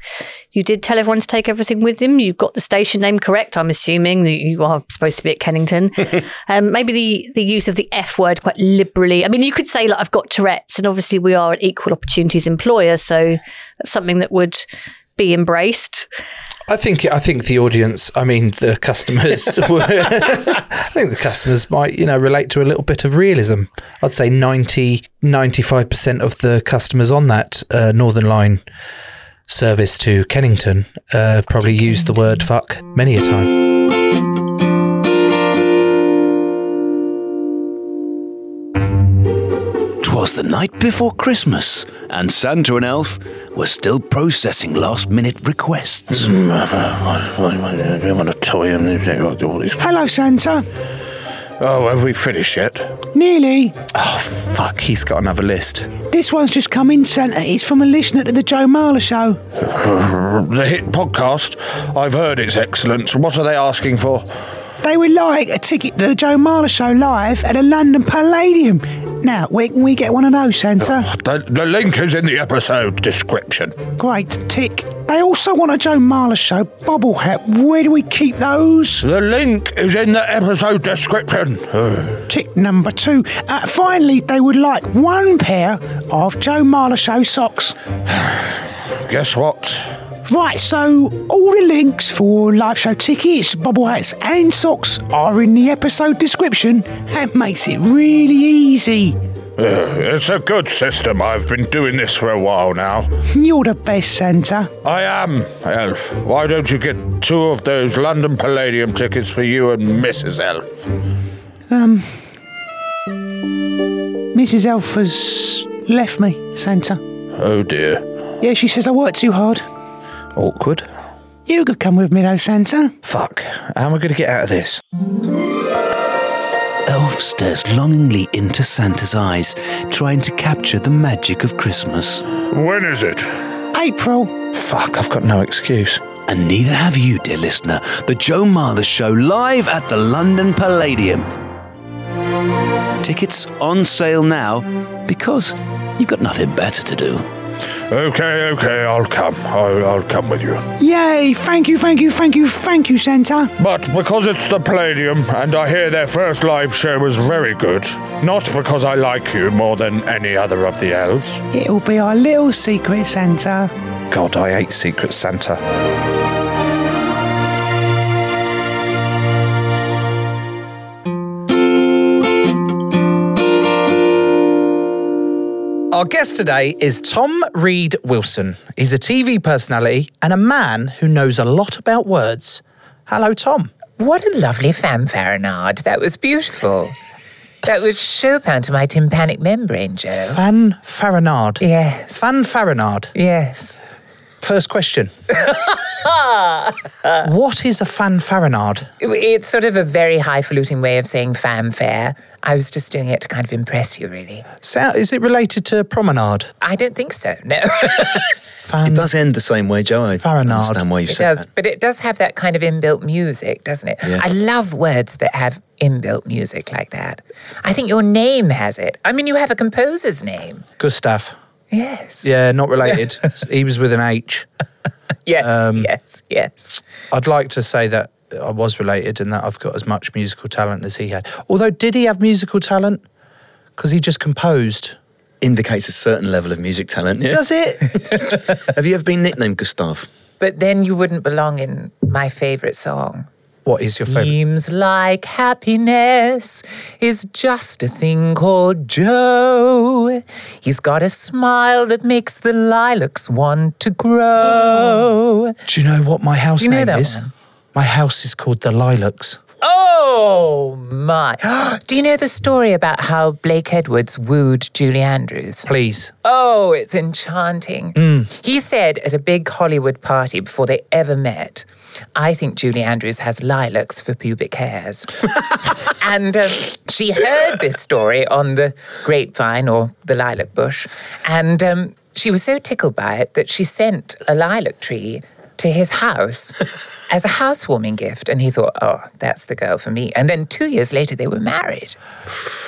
You did tell everyone to take everything with them. You got the station name correct. I'm assuming that you are supposed to be at Kennington. um, maybe the the use of the F word quite liberally. I mean, you could say like I've got Tourette's, and obviously we are an equal opportunities employer, so that's something that would be embraced. I think I think the audience, I mean the customers, were- I think the customers might, you know, relate to a little bit of realism. I'd say 90 95% of the customers on that uh, Northern Line service to Kennington uh, probably used the word fuck many a time. Twas the night before Christmas, and Santa and Elf were still processing last minute requests. Hello, Santa. Oh, have we finished yet? Nearly. Oh, fuck, he's got another list. This one's just come in, Santa. It's from a listener to the Joe Marler show. the hit podcast. I've heard it's excellent. What are they asking for? They would like a ticket to the Joe Marler show live at the London Palladium. Now, where can we get one of those, Santa? The, the link is in the episode description. Great, tick. They also want a Joe Marler show bubble hat. Where do we keep those? The link is in the episode description. Tick number two. Uh, finally, they would like one pair of Joe Marler show socks. Guess what? Right, so all the links for live show tickets, bubble hats, and socks are in the episode description. That makes it really easy. Uh, it's a good system. I've been doing this for a while now. You're the best, Santa. I am, Elf. Why don't you get two of those London Palladium tickets for you and Mrs. Elf? Um, Mrs. Elf has left me, Santa. Oh dear. Yeah, she says I work too hard. Awkward. You could come with me though, Santa. Fuck. How am I going to get out of this? Elf stares longingly into Santa's eyes, trying to capture the magic of Christmas. When is it? April. Fuck, I've got no excuse. And neither have you, dear listener. The Joe Marler Show live at the London Palladium. Tickets on sale now because you've got nothing better to do. Okay, okay, I'll come. I'll, I'll come with you. Yay! Thank you, thank you, thank you, thank you, Santa. But because it's the Palladium and I hear their first live show was very good, not because I like you more than any other of the elves. It'll be our little secret, Santa. God, I hate Secret Santa. Our guest today is Tom Read Wilson. He's a TV personality and a man who knows a lot about words. Hello, Tom. What a lovely fanfaronade. That was beautiful. That was Chopin to my tympanic membrane, Joe. Fan Farinard. Yes. Fan Farinard. Yes. First question. what is a fanfaronade? It's sort of a very highfalutin way of saying fanfare. I was just doing it to kind of impress you, really. So, is it related to promenade? I don't think so, no. it does end the same way, Joe. I understand why you it said does, that. but it does have that kind of inbuilt music, doesn't it? Yeah. I love words that have inbuilt music like that. I think your name has it. I mean, you have a composer's name. Gustav. Yes. Yeah, not related. he was with an H. Yes, Um, yes, yes. I'd like to say that I was related and that I've got as much musical talent as he had. Although, did he have musical talent? Because he just composed. Indicates a certain level of music talent. Yeah? Does it? Have you ever been nicknamed Gustav? But then you wouldn't belong in my favourite song. What is your favourite? Seems like happiness is just a thing called Joe. He's got a smile that makes the lilacs want to grow. Do you know what my house Do you know name that is? one? My house is called the Lilacs. Oh my. Do you know the story about how Blake Edwards wooed Julie Andrews? Please. Oh, it's enchanting. Mm. He said at a big Hollywood party before they ever met, I think Julie Andrews has lilacs for pubic hairs. and um, she heard this story on the grapevine or the lilac bush. And um, she was so tickled by it that she sent a lilac tree to his house as a housewarming gift. And he thought, oh, that's the girl for me. And then two years later, they were married.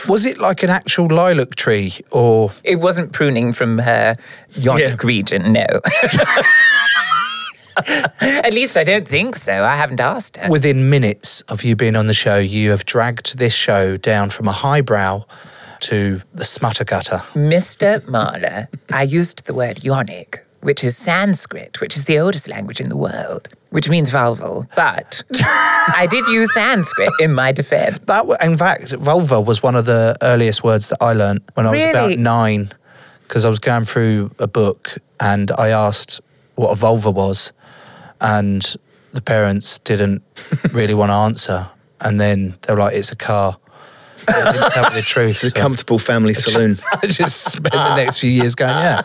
Was it like an actual lilac tree or? It wasn't pruning from her yonic region, no. At least I don't think so. I haven't asked her. Within minutes of you being on the show, you have dragged this show down from a highbrow to the smutter gutter. Mr. Marler, I used the word yonic, which is Sanskrit, which is the oldest language in the world, which means vulval. But I did use Sanskrit in my defense. That, in fact, vulva was one of the earliest words that I learnt when I was about nine, because I was going through a book and I asked what a vulva was, and the parents didn't really want to answer, and then they were like, "It's a car." Didn't tell me the truth. It's a comfortable family saloon. I just spent the next few years going, yeah.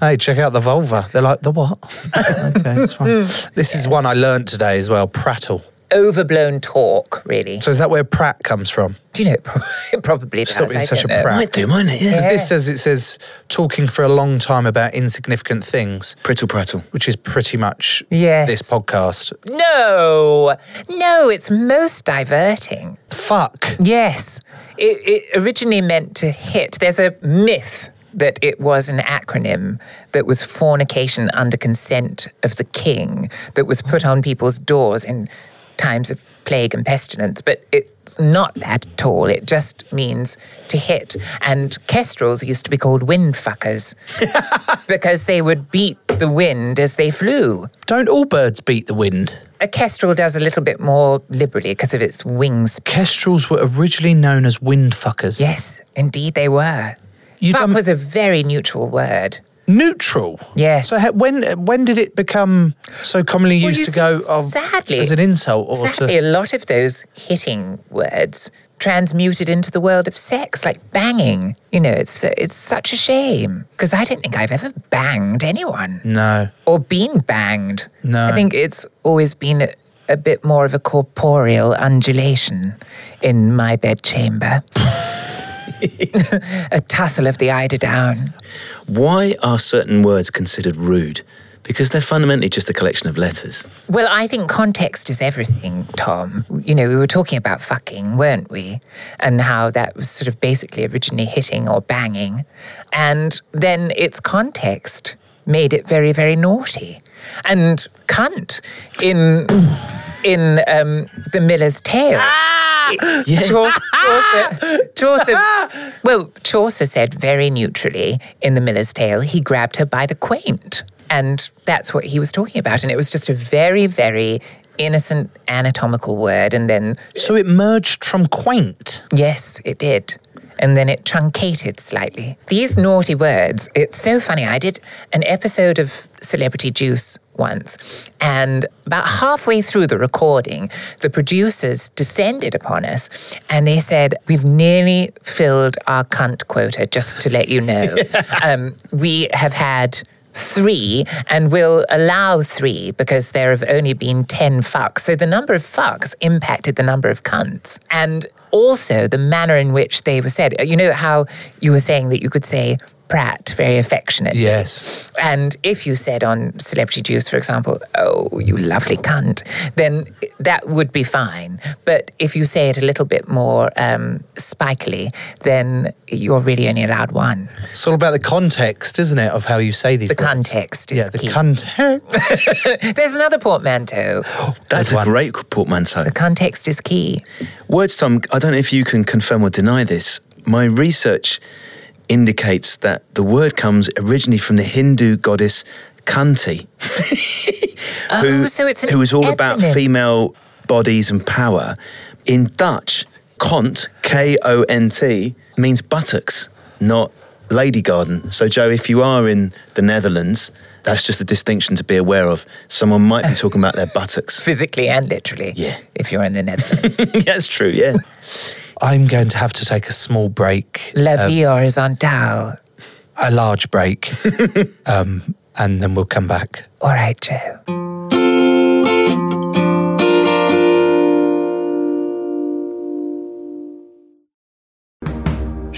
Hey, check out the vulva. They're like, the what? okay, it's fine. This is one I learnt today as well. Prattle. Overblown talk, really. So is that where Pratt comes from? Do you know? It pro- it probably does. Stop being I such a don't know. prat. Because Yeah. this says it says talking for a long time about insignificant things. Prittle prattle. Which is pretty much Yes. this podcast. No, no, it's most diverting. Fuck. Yes. It, it originally meant to hit. There's a myth that it was an acronym that was fornication under consent of the king that was put on people's doors in times of plague and pestilence, but it's not that at all. It just means to hit. And kestrels used to be called wind fuckers because they would beat the wind as they flew. Don't all birds beat the wind? A kestrel does a little bit more liberally because of its wings. Kestrels were originally known as wind fuckers. Yes, indeed they were. Fuck was a very neutral word. Neutral. Yes. So when when did it become so commonly used you to see, go of, sadly, as an insult or Sadly, to a lot of those hitting words transmuted into the world of sex, like banging. You know, it's it's such a shame because I don't think I've ever banged anyone no or been banged. No. I think it's always been a, a bit more of a corporeal undulation in my bedchamber. a tussle of the eider down. Why are certain words considered rude? Because they're fundamentally just a collection of letters. Well, I think context is everything, Tom. You know, we were talking about fucking, weren't we? And how that was sort of basically originally hitting or banging. And then its context made it very, very naughty. And cunt in in um, the Miller's Tale. Yeah. Chaucer, Chaucer, Chaucer, well, Chaucer said very neutrally in The Miller's Tale, he grabbed her by the quaint. And that's what he was talking about. And it was just a very, very innocent anatomical word. And then. So it merged from quaint? Yes, it did. And then it truncated slightly. These naughty words, it's so funny. I did an episode of Celebrity Juice once, and about halfway through the recording, the producers descended upon us and they said, We've nearly filled our cunt quota, just to let you know. um, we have had three and will allow three because there have only been 10 fucks. So the number of fucks impacted the number of cunts. And also the manner in which they were said. You know how you were saying that you could say Pratt very affectionately. Yes. And if you said on Celebrity Juice, for example, oh, you lovely cunt, then that would be fine. But if you say it a little bit more um, spikily, then you're really only allowed one. It's all about the context, isn't it, of how you say these The words? context is Yeah, the key. context. There's another portmanteau. That's a great portmanteau. The context is key. Words, Tom, I don't know if you can confirm or deny this. My research indicates that the word comes originally from the Hindu goddess Kanti, who, Oh, so it's an who was all about female bodies and power. In Dutch, kont, K O N T, means buttocks, not lady garden. So, Joe, if you are in the Netherlands, that's just a distinction to be aware of. Someone might be talking about their buttocks. Physically and literally. Yeah. If you're in the Netherlands. That's true, yeah. I'm going to have to take a small break. La um, on horizontale. a large break. um, and then we'll come back. All right, Joe.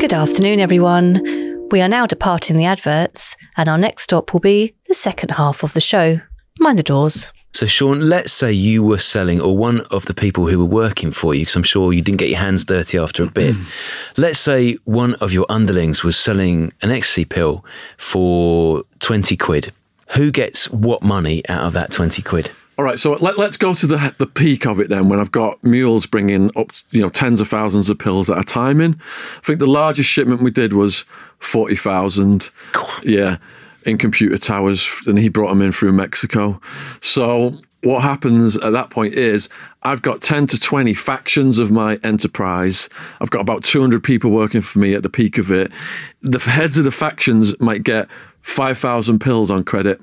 Good afternoon, everyone. We are now departing the adverts, and our next stop will be the second half of the show. Mind the doors. So, Sean, let's say you were selling, or one of the people who were working for you, because I'm sure you didn't get your hands dirty after a bit. Mm. let's say one of your underlings was selling an ecstasy pill for 20 quid. Who gets what money out of that 20 quid? All right, so let, let's go to the the peak of it then. When I've got mules bringing up, you know, tens of thousands of pills at a time in. I think the largest shipment we did was forty thousand. Yeah, in computer towers, and he brought them in through Mexico. So what happens at that point is I've got ten to twenty factions of my enterprise. I've got about two hundred people working for me at the peak of it. The heads of the factions might get five thousand pills on credit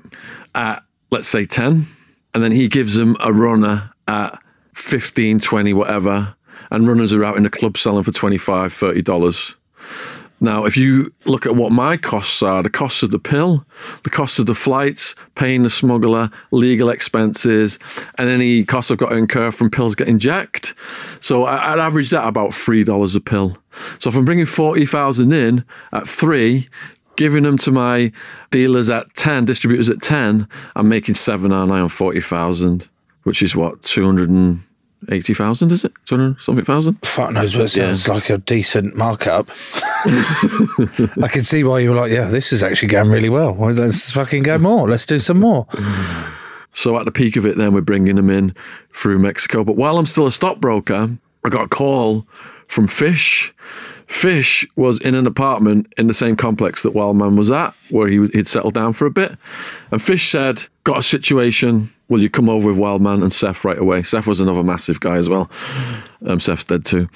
at let's say ten and then he gives them a runner at 15 20 whatever. And runners are out in the club selling for 25 30 dollars. Now if you look at what my costs are the cost of the pill the cost of the flights paying the smuggler legal expenses and any costs i've got to incur from pills getting jacked. So I- i'd average that about three dollars a pill. So if i'm bringing 40000 in at three giving them to my dealers at 10, distributors at 10, I'm making seven, aren't on 40,000, which is what, 280,000, is it? 200 something thousand? Fuck knows, but it sounds like a decent markup. I can see why you were like, yeah, this is actually going really well. Well, Let's fucking go more. Let's do some more. So at the peak of it, then we're bringing them in through Mexico. But while I'm still a stockbroker, I got a call from Fish. Fish was in an apartment in the same complex that Wildman was at, where he, he'd settled down for a bit. And Fish said, "Got a situation. Will you come over with Wildman and Seth right away?" Seth was another massive guy as well. Um, Seth's dead too.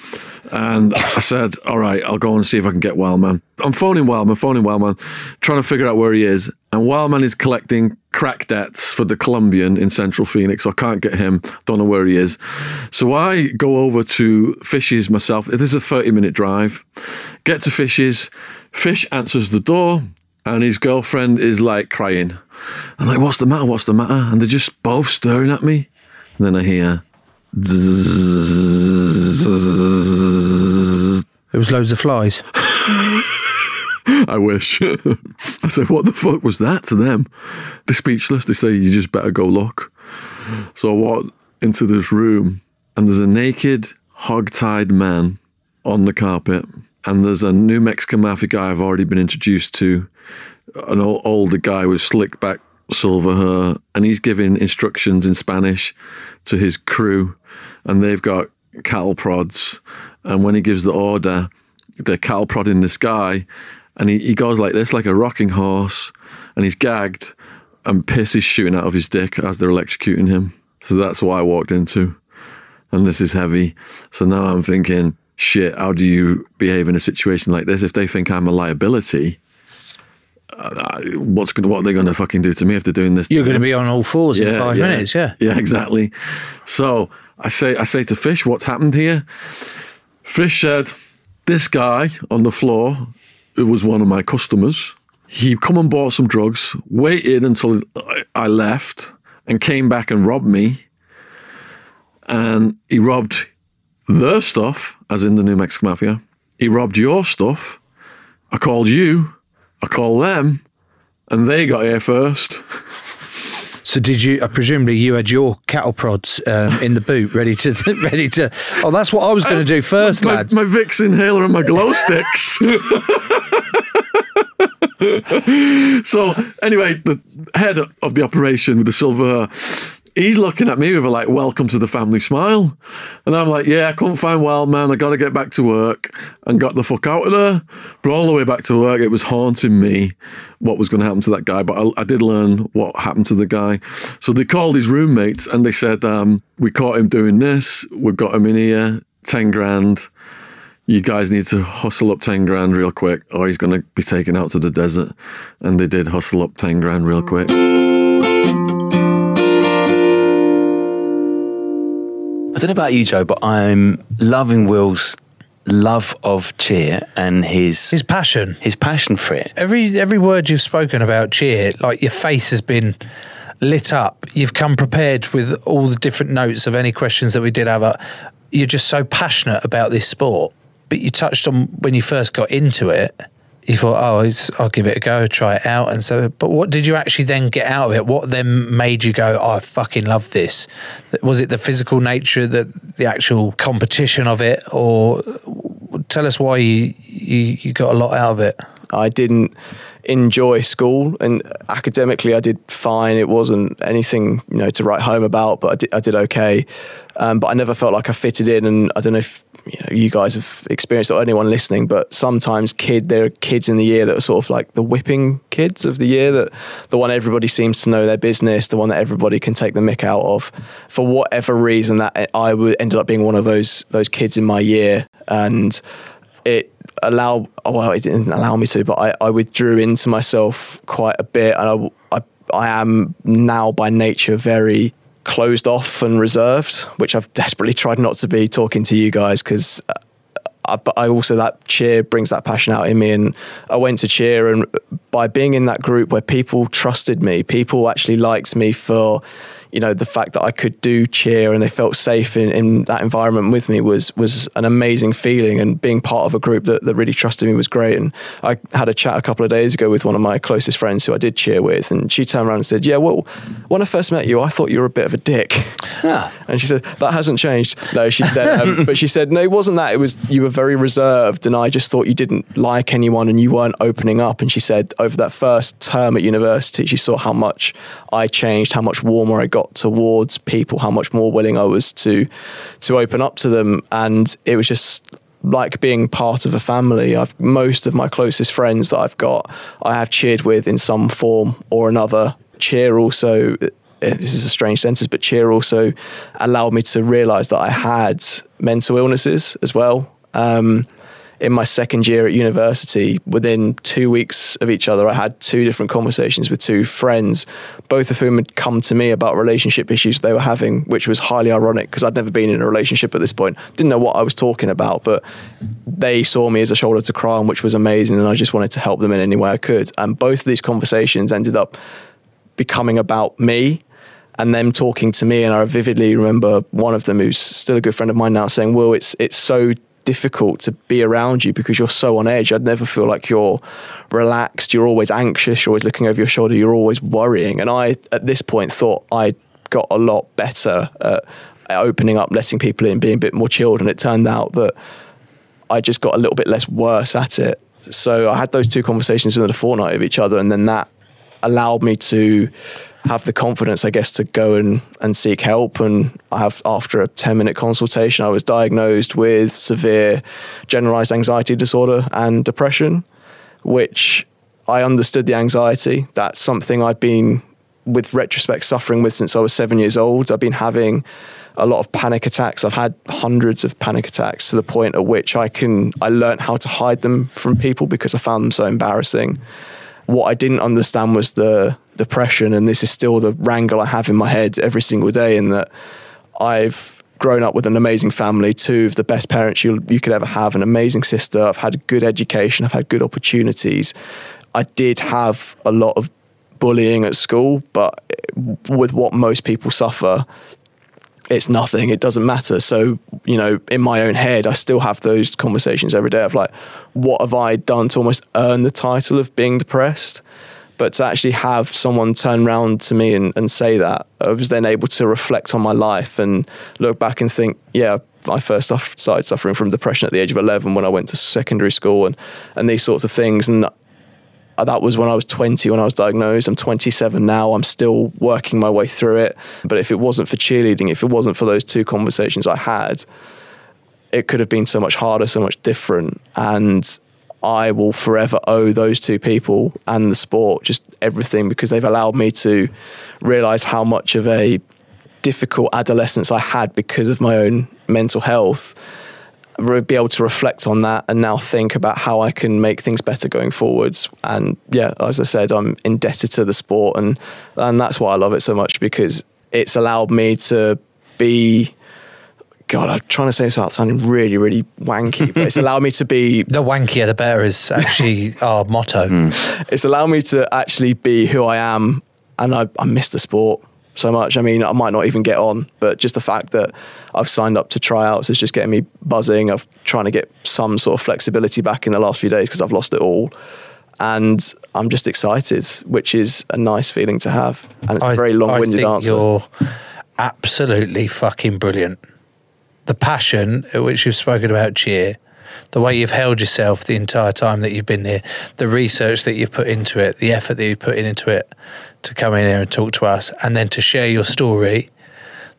And I said, "All right, I'll go and see if I can get Wildman." I'm phoning Wildman, phoning Wildman, trying to figure out where he is. And Wildman is collecting crack debts for the Colombian in Central Phoenix. I can't get him. Don't know where he is. So I go over to Fishes myself. This is a 30 minute drive. Get to Fishes. Fish answers the door, and his girlfriend is like crying. I'm like, what's the matter? What's the matter? And they're just both staring at me. And then I hear. There was loads of flies. I wish. I said, what the fuck was that to them? They're speechless. They say, you just better go look. So I walk into this room and there's a naked, hog-tied man on the carpet. And there's a New Mexican mafia guy I've already been introduced to, an o- older guy with slick back silver hair. And he's giving instructions in Spanish to his crew. And they've got cattle prods And when he gives the order, they're cattle prodding this guy, and he, he goes like this, like a rocking horse, and he's gagged, and piss is shooting out of his dick as they're electrocuting him. So that's what I walked into. And this is heavy. So now I'm thinking, shit, how do you behave in a situation like this? If they think I'm a liability, uh, what's gonna, what are they going to fucking do to me if they're doing this? You're going to be on all fours in five minutes, yeah. Yeah, exactly. So I say, I say to Fish, what's happened here? Fish said, this guy on the floor, who was one of my customers, he come and bought some drugs, waited until I- left, and came back and robbed me. And he robbed their stuff, as in the New Mexico Mafia. He robbed your stuff. I called you. I called them, and they got here first. So did you? Uh, presumably you had your cattle prods um, in the boot, ready to ready to. Oh, that's what I was going to do first, my, lads. my Vicks inhaler and my glow sticks. so anyway, the head of the operation with the silver he's looking at me with a like "Welcome to the family" smile, and I'm like, "Yeah, I couldn't find Wildman. I got to get back to work," and got the fuck out of there. But all the way back to work, it was haunting me what was going to happen to that guy. But I, I did learn what happened to the guy. So they called his roommates and they said, um, "We caught him doing this. We've got him in here. Ten grand." you guys need to hustle up 10 grand real quick or he's going to be taken out to the desert. And they did hustle up 10 grand real quick. Don't know about you, Joe, but I'm loving Will's love of cheer and his his passion, his passion for it. Every every word you've spoken about cheer, like your face has been lit up. You've come prepared with all the different notes of any questions that we did have. Uh, you're just so passionate about this sport. But you touched on when you first got into it. You thought, oh, I'll give it a go, try it out, and so. But what did you actually then get out of it? What then made you go, oh, I fucking love this? Was it the physical nature, the the actual competition of it, or tell us why you you, you got a lot out of it? I didn't enjoy school and academically I did fine. It wasn't anything, you know, to write home about, but I did, I did okay. Um, but I never felt like I fitted in and I don't know if you, know, you guys have experienced or anyone listening, but sometimes kid there are kids in the year that are sort of like the whipping kids of the year, that the one everybody seems to know their business, the one that everybody can take the mick out of. For whatever reason, that I ended up being one of those those kids in my year, and it allowed oh, well it didn't allow me to but I, I withdrew into myself quite a bit and I, I I am now by nature very closed off and reserved which I've desperately tried not to be talking to you guys because I, uh, uh, but I also that cheer brings that passion out in me and I went to cheer and by being in that group where people trusted me people actually liked me for you know the fact that I could do cheer and they felt safe in, in that environment with me was was an amazing feeling. And being part of a group that, that really trusted me was great. And I had a chat a couple of days ago with one of my closest friends who I did cheer with. And she turned around and said yeah well when I first met you I thought you were a bit of a dick. And she said that hasn't changed. No she said um, but she said no it wasn't that. It was you were very reserved and I just thought you didn't like anyone and you weren't opening up. And she said over that first term at university she saw how much I changed how much warmer I got towards people how much more willing I was to to open up to them. And it was just like being part of a family. I've most of my closest friends that I've got I have cheered with in some form or another. Cheer also this is a strange sentence but cheer also allowed me to realize that I had mental illnesses as well. Um, in my second year at university, within two weeks of each other, I had two different conversations with two friends, both of whom had come to me about relationship issues they were having, which was highly ironic because I'd never been in a relationship at this point. Didn't know what I was talking about, but they saw me as a shoulder to cry on, which was amazing. And I just wanted to help them in any way I could. And both of these conversations ended up becoming about me and them talking to me. And I vividly remember one of them, who's still a good friend of mine now, saying, "Well, it's it's so difficult to be around you because you're so on edge. I'd never feel like you're relaxed. You're always anxious. You're always looking over your shoulder. You're always worrying." And I, at this point, thought I got a lot better at, opening up, letting people in, being a bit more chilled. And it turned out that I just got a little bit less worse at it. So I had those two conversations within a fortnight of each other, and then that allowed me to have the confidence, I guess, to go and, and seek help. And I have, after a 10 minute consultation, I was diagnosed with severe generalized anxiety disorder and depression, which I understood the anxiety. That's something I've been, with retrospect, suffering with since I was seven years old. I've been having a lot of panic attacks. I've had hundreds of panic attacks to the point at which I can, I learned how to hide them from people because I found them so embarrassing. What I didn't understand was the depression, and this is still the wrangle I have in my head every single day. In that I've grown up with an amazing family, two of the best parents you you could ever have, an amazing sister. I've had a good education, I've had good opportunities. I did have a lot of bullying at school, but with what most people suffer, it's nothing. It doesn't matter. So, you know, in my own head, I still have those conversations every day of like, what have I done to almost earn the title of being depressed? But to actually have someone turn around to me and, and say that, I was then able to reflect on my life and look back and think, yeah, I first started suffering from depression at the age of 11 when I went to secondary school and, and these sorts of things. And that was when I was 20 when I was diagnosed. I'm 27 now. I'm still working my way through it. But if it wasn't for cheerleading, if it wasn't for those two conversations I had, it could have been so much harder, so much different. And I will forever owe those two people and the sport just everything because they've allowed me to realize how much of a difficult adolescence I had because of my own mental health be able to reflect on that and now think about how I can make things better going forwards. And yeah, as I said, I'm indebted to the sport, and and that's why I love it so much because it's allowed me to be. God, I'm trying to say this without sounding really, really wanky, but it's allowed me to be. The wankier, the better is actually our motto. Hmm. It's allowed me to actually be who I am, and I, I miss the sport so much. I mean, I might not even get on, but just the fact that I've signed up to tryouts is just getting me buzzing. I've trying to get some sort of flexibility back in the last few days because I've lost it all. And I'm just excited, which is a nice feeling to have. And it's a very long winded answer. You're absolutely fucking brilliant. The passion at which you've spoken about cheer, the way you've held yourself the entire time that you've been here, the research that you've put into it, the effort that you've put into it to come in here and talk to us, and then to share your story,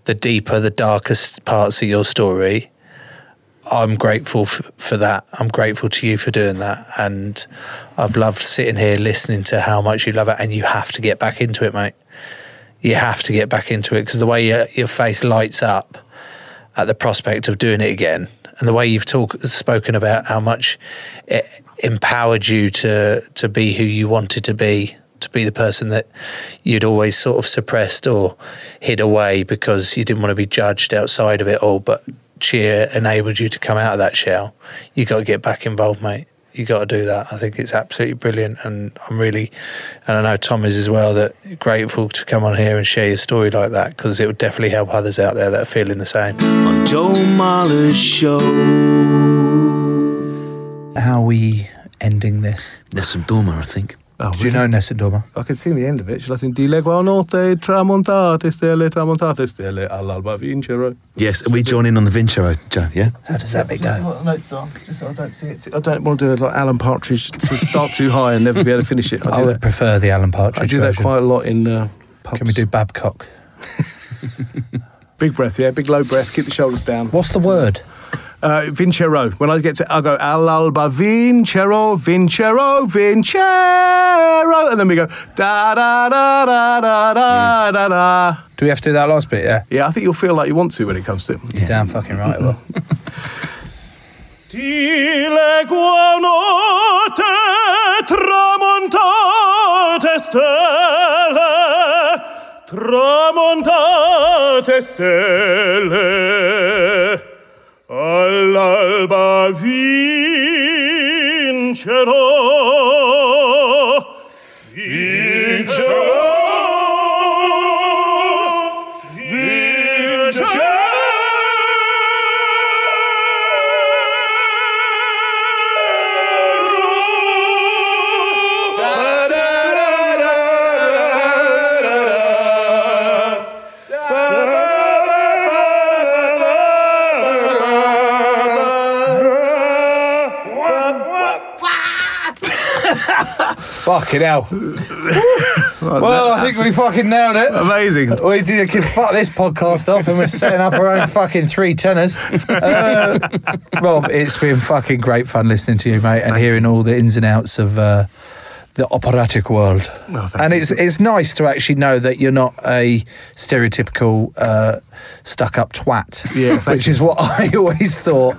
the deeper, the darkest parts of your story. I'm grateful f- for that. I'm grateful to you for doing that. And I've loved sitting here listening to how much you love it. And you have to get back into it, mate. You have to get back into it because the way your, your face lights up at the prospect of doing it again and the way you've talk, spoken about how much it empowered you to, to be who you wanted to be, to be the person that you'd always sort of suppressed or hid away because you didn't want to be judged outside of it all. But cheer enabled you to come out of that shell. You got to get back involved, mate. You got to do that. I think it's absolutely brilliant, and I'm really, and I know Tom is as well. That grateful to come on here and share your story like that because it would definitely help others out there that are feeling the same. On Joe Marler's show. How are we ending this? Nessun Dorma, I think. Do you know Dorma? I can sing the end of it. Shall I sing Di legua notte tramontate stelle tramontate stelle all'alba vincero? Yes, and we join in on the Vincero, Joe, yeah? How does that bit Just go? what the notes are. Just so I don't see it. I don't want to do it like Alan Partridge to start too high and never be able to finish it. I, I would that. prefer the Alan Partridge I do that quite a lot in uh, pubs. Can we do Babcock? Big breath, yeah, big low breath. Keep the shoulders down. What's the word? Uh, vincero. When I get to, I'll go all'alba vincero, vincero, vincero, and then we go da da da da da da da da. Do we have to do that last bit? Yeah. Yeah, I think you'll feel like you want to when it comes to it. You're damn fucking right. Well. Di legua notte tramontate stelle, tramontate stelle, all'alba vincerò, vincerò, Fucking hell. Well, I think we fucking nailed it. Amazing. We did, can fuck this podcast off and we're setting up our own fucking three tenors. Uh, Rob, it's been fucking great fun listening to you, mate, and hearing all the ins and outs of uh, the operatic world. and it's it's nice to actually know that you're not a stereotypical uh, stuck up twat. Yeah, which is what I always thought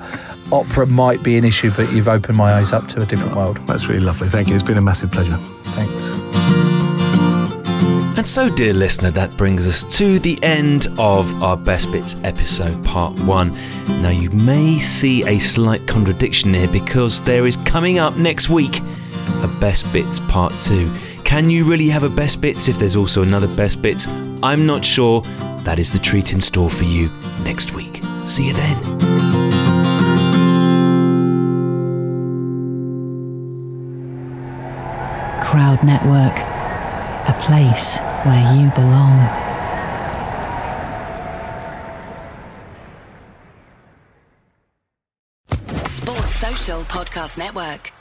opera might be an issue, but you've opened my eyes up to a different world. That's really lovely. Thank you. It's been a massive pleasure. Thanks. And so, dear listener, that brings us to the end of our Best Bits episode, part one. Now, you may see a slight contradiction here because there is coming up next week a Best Bits part two. Can you really have a Best Bits if there's also another Best Bits? I'm not sure. That is the treat in store for you next week. See you then. Crowd Network, a place where you belong. Sports Social Podcast Network.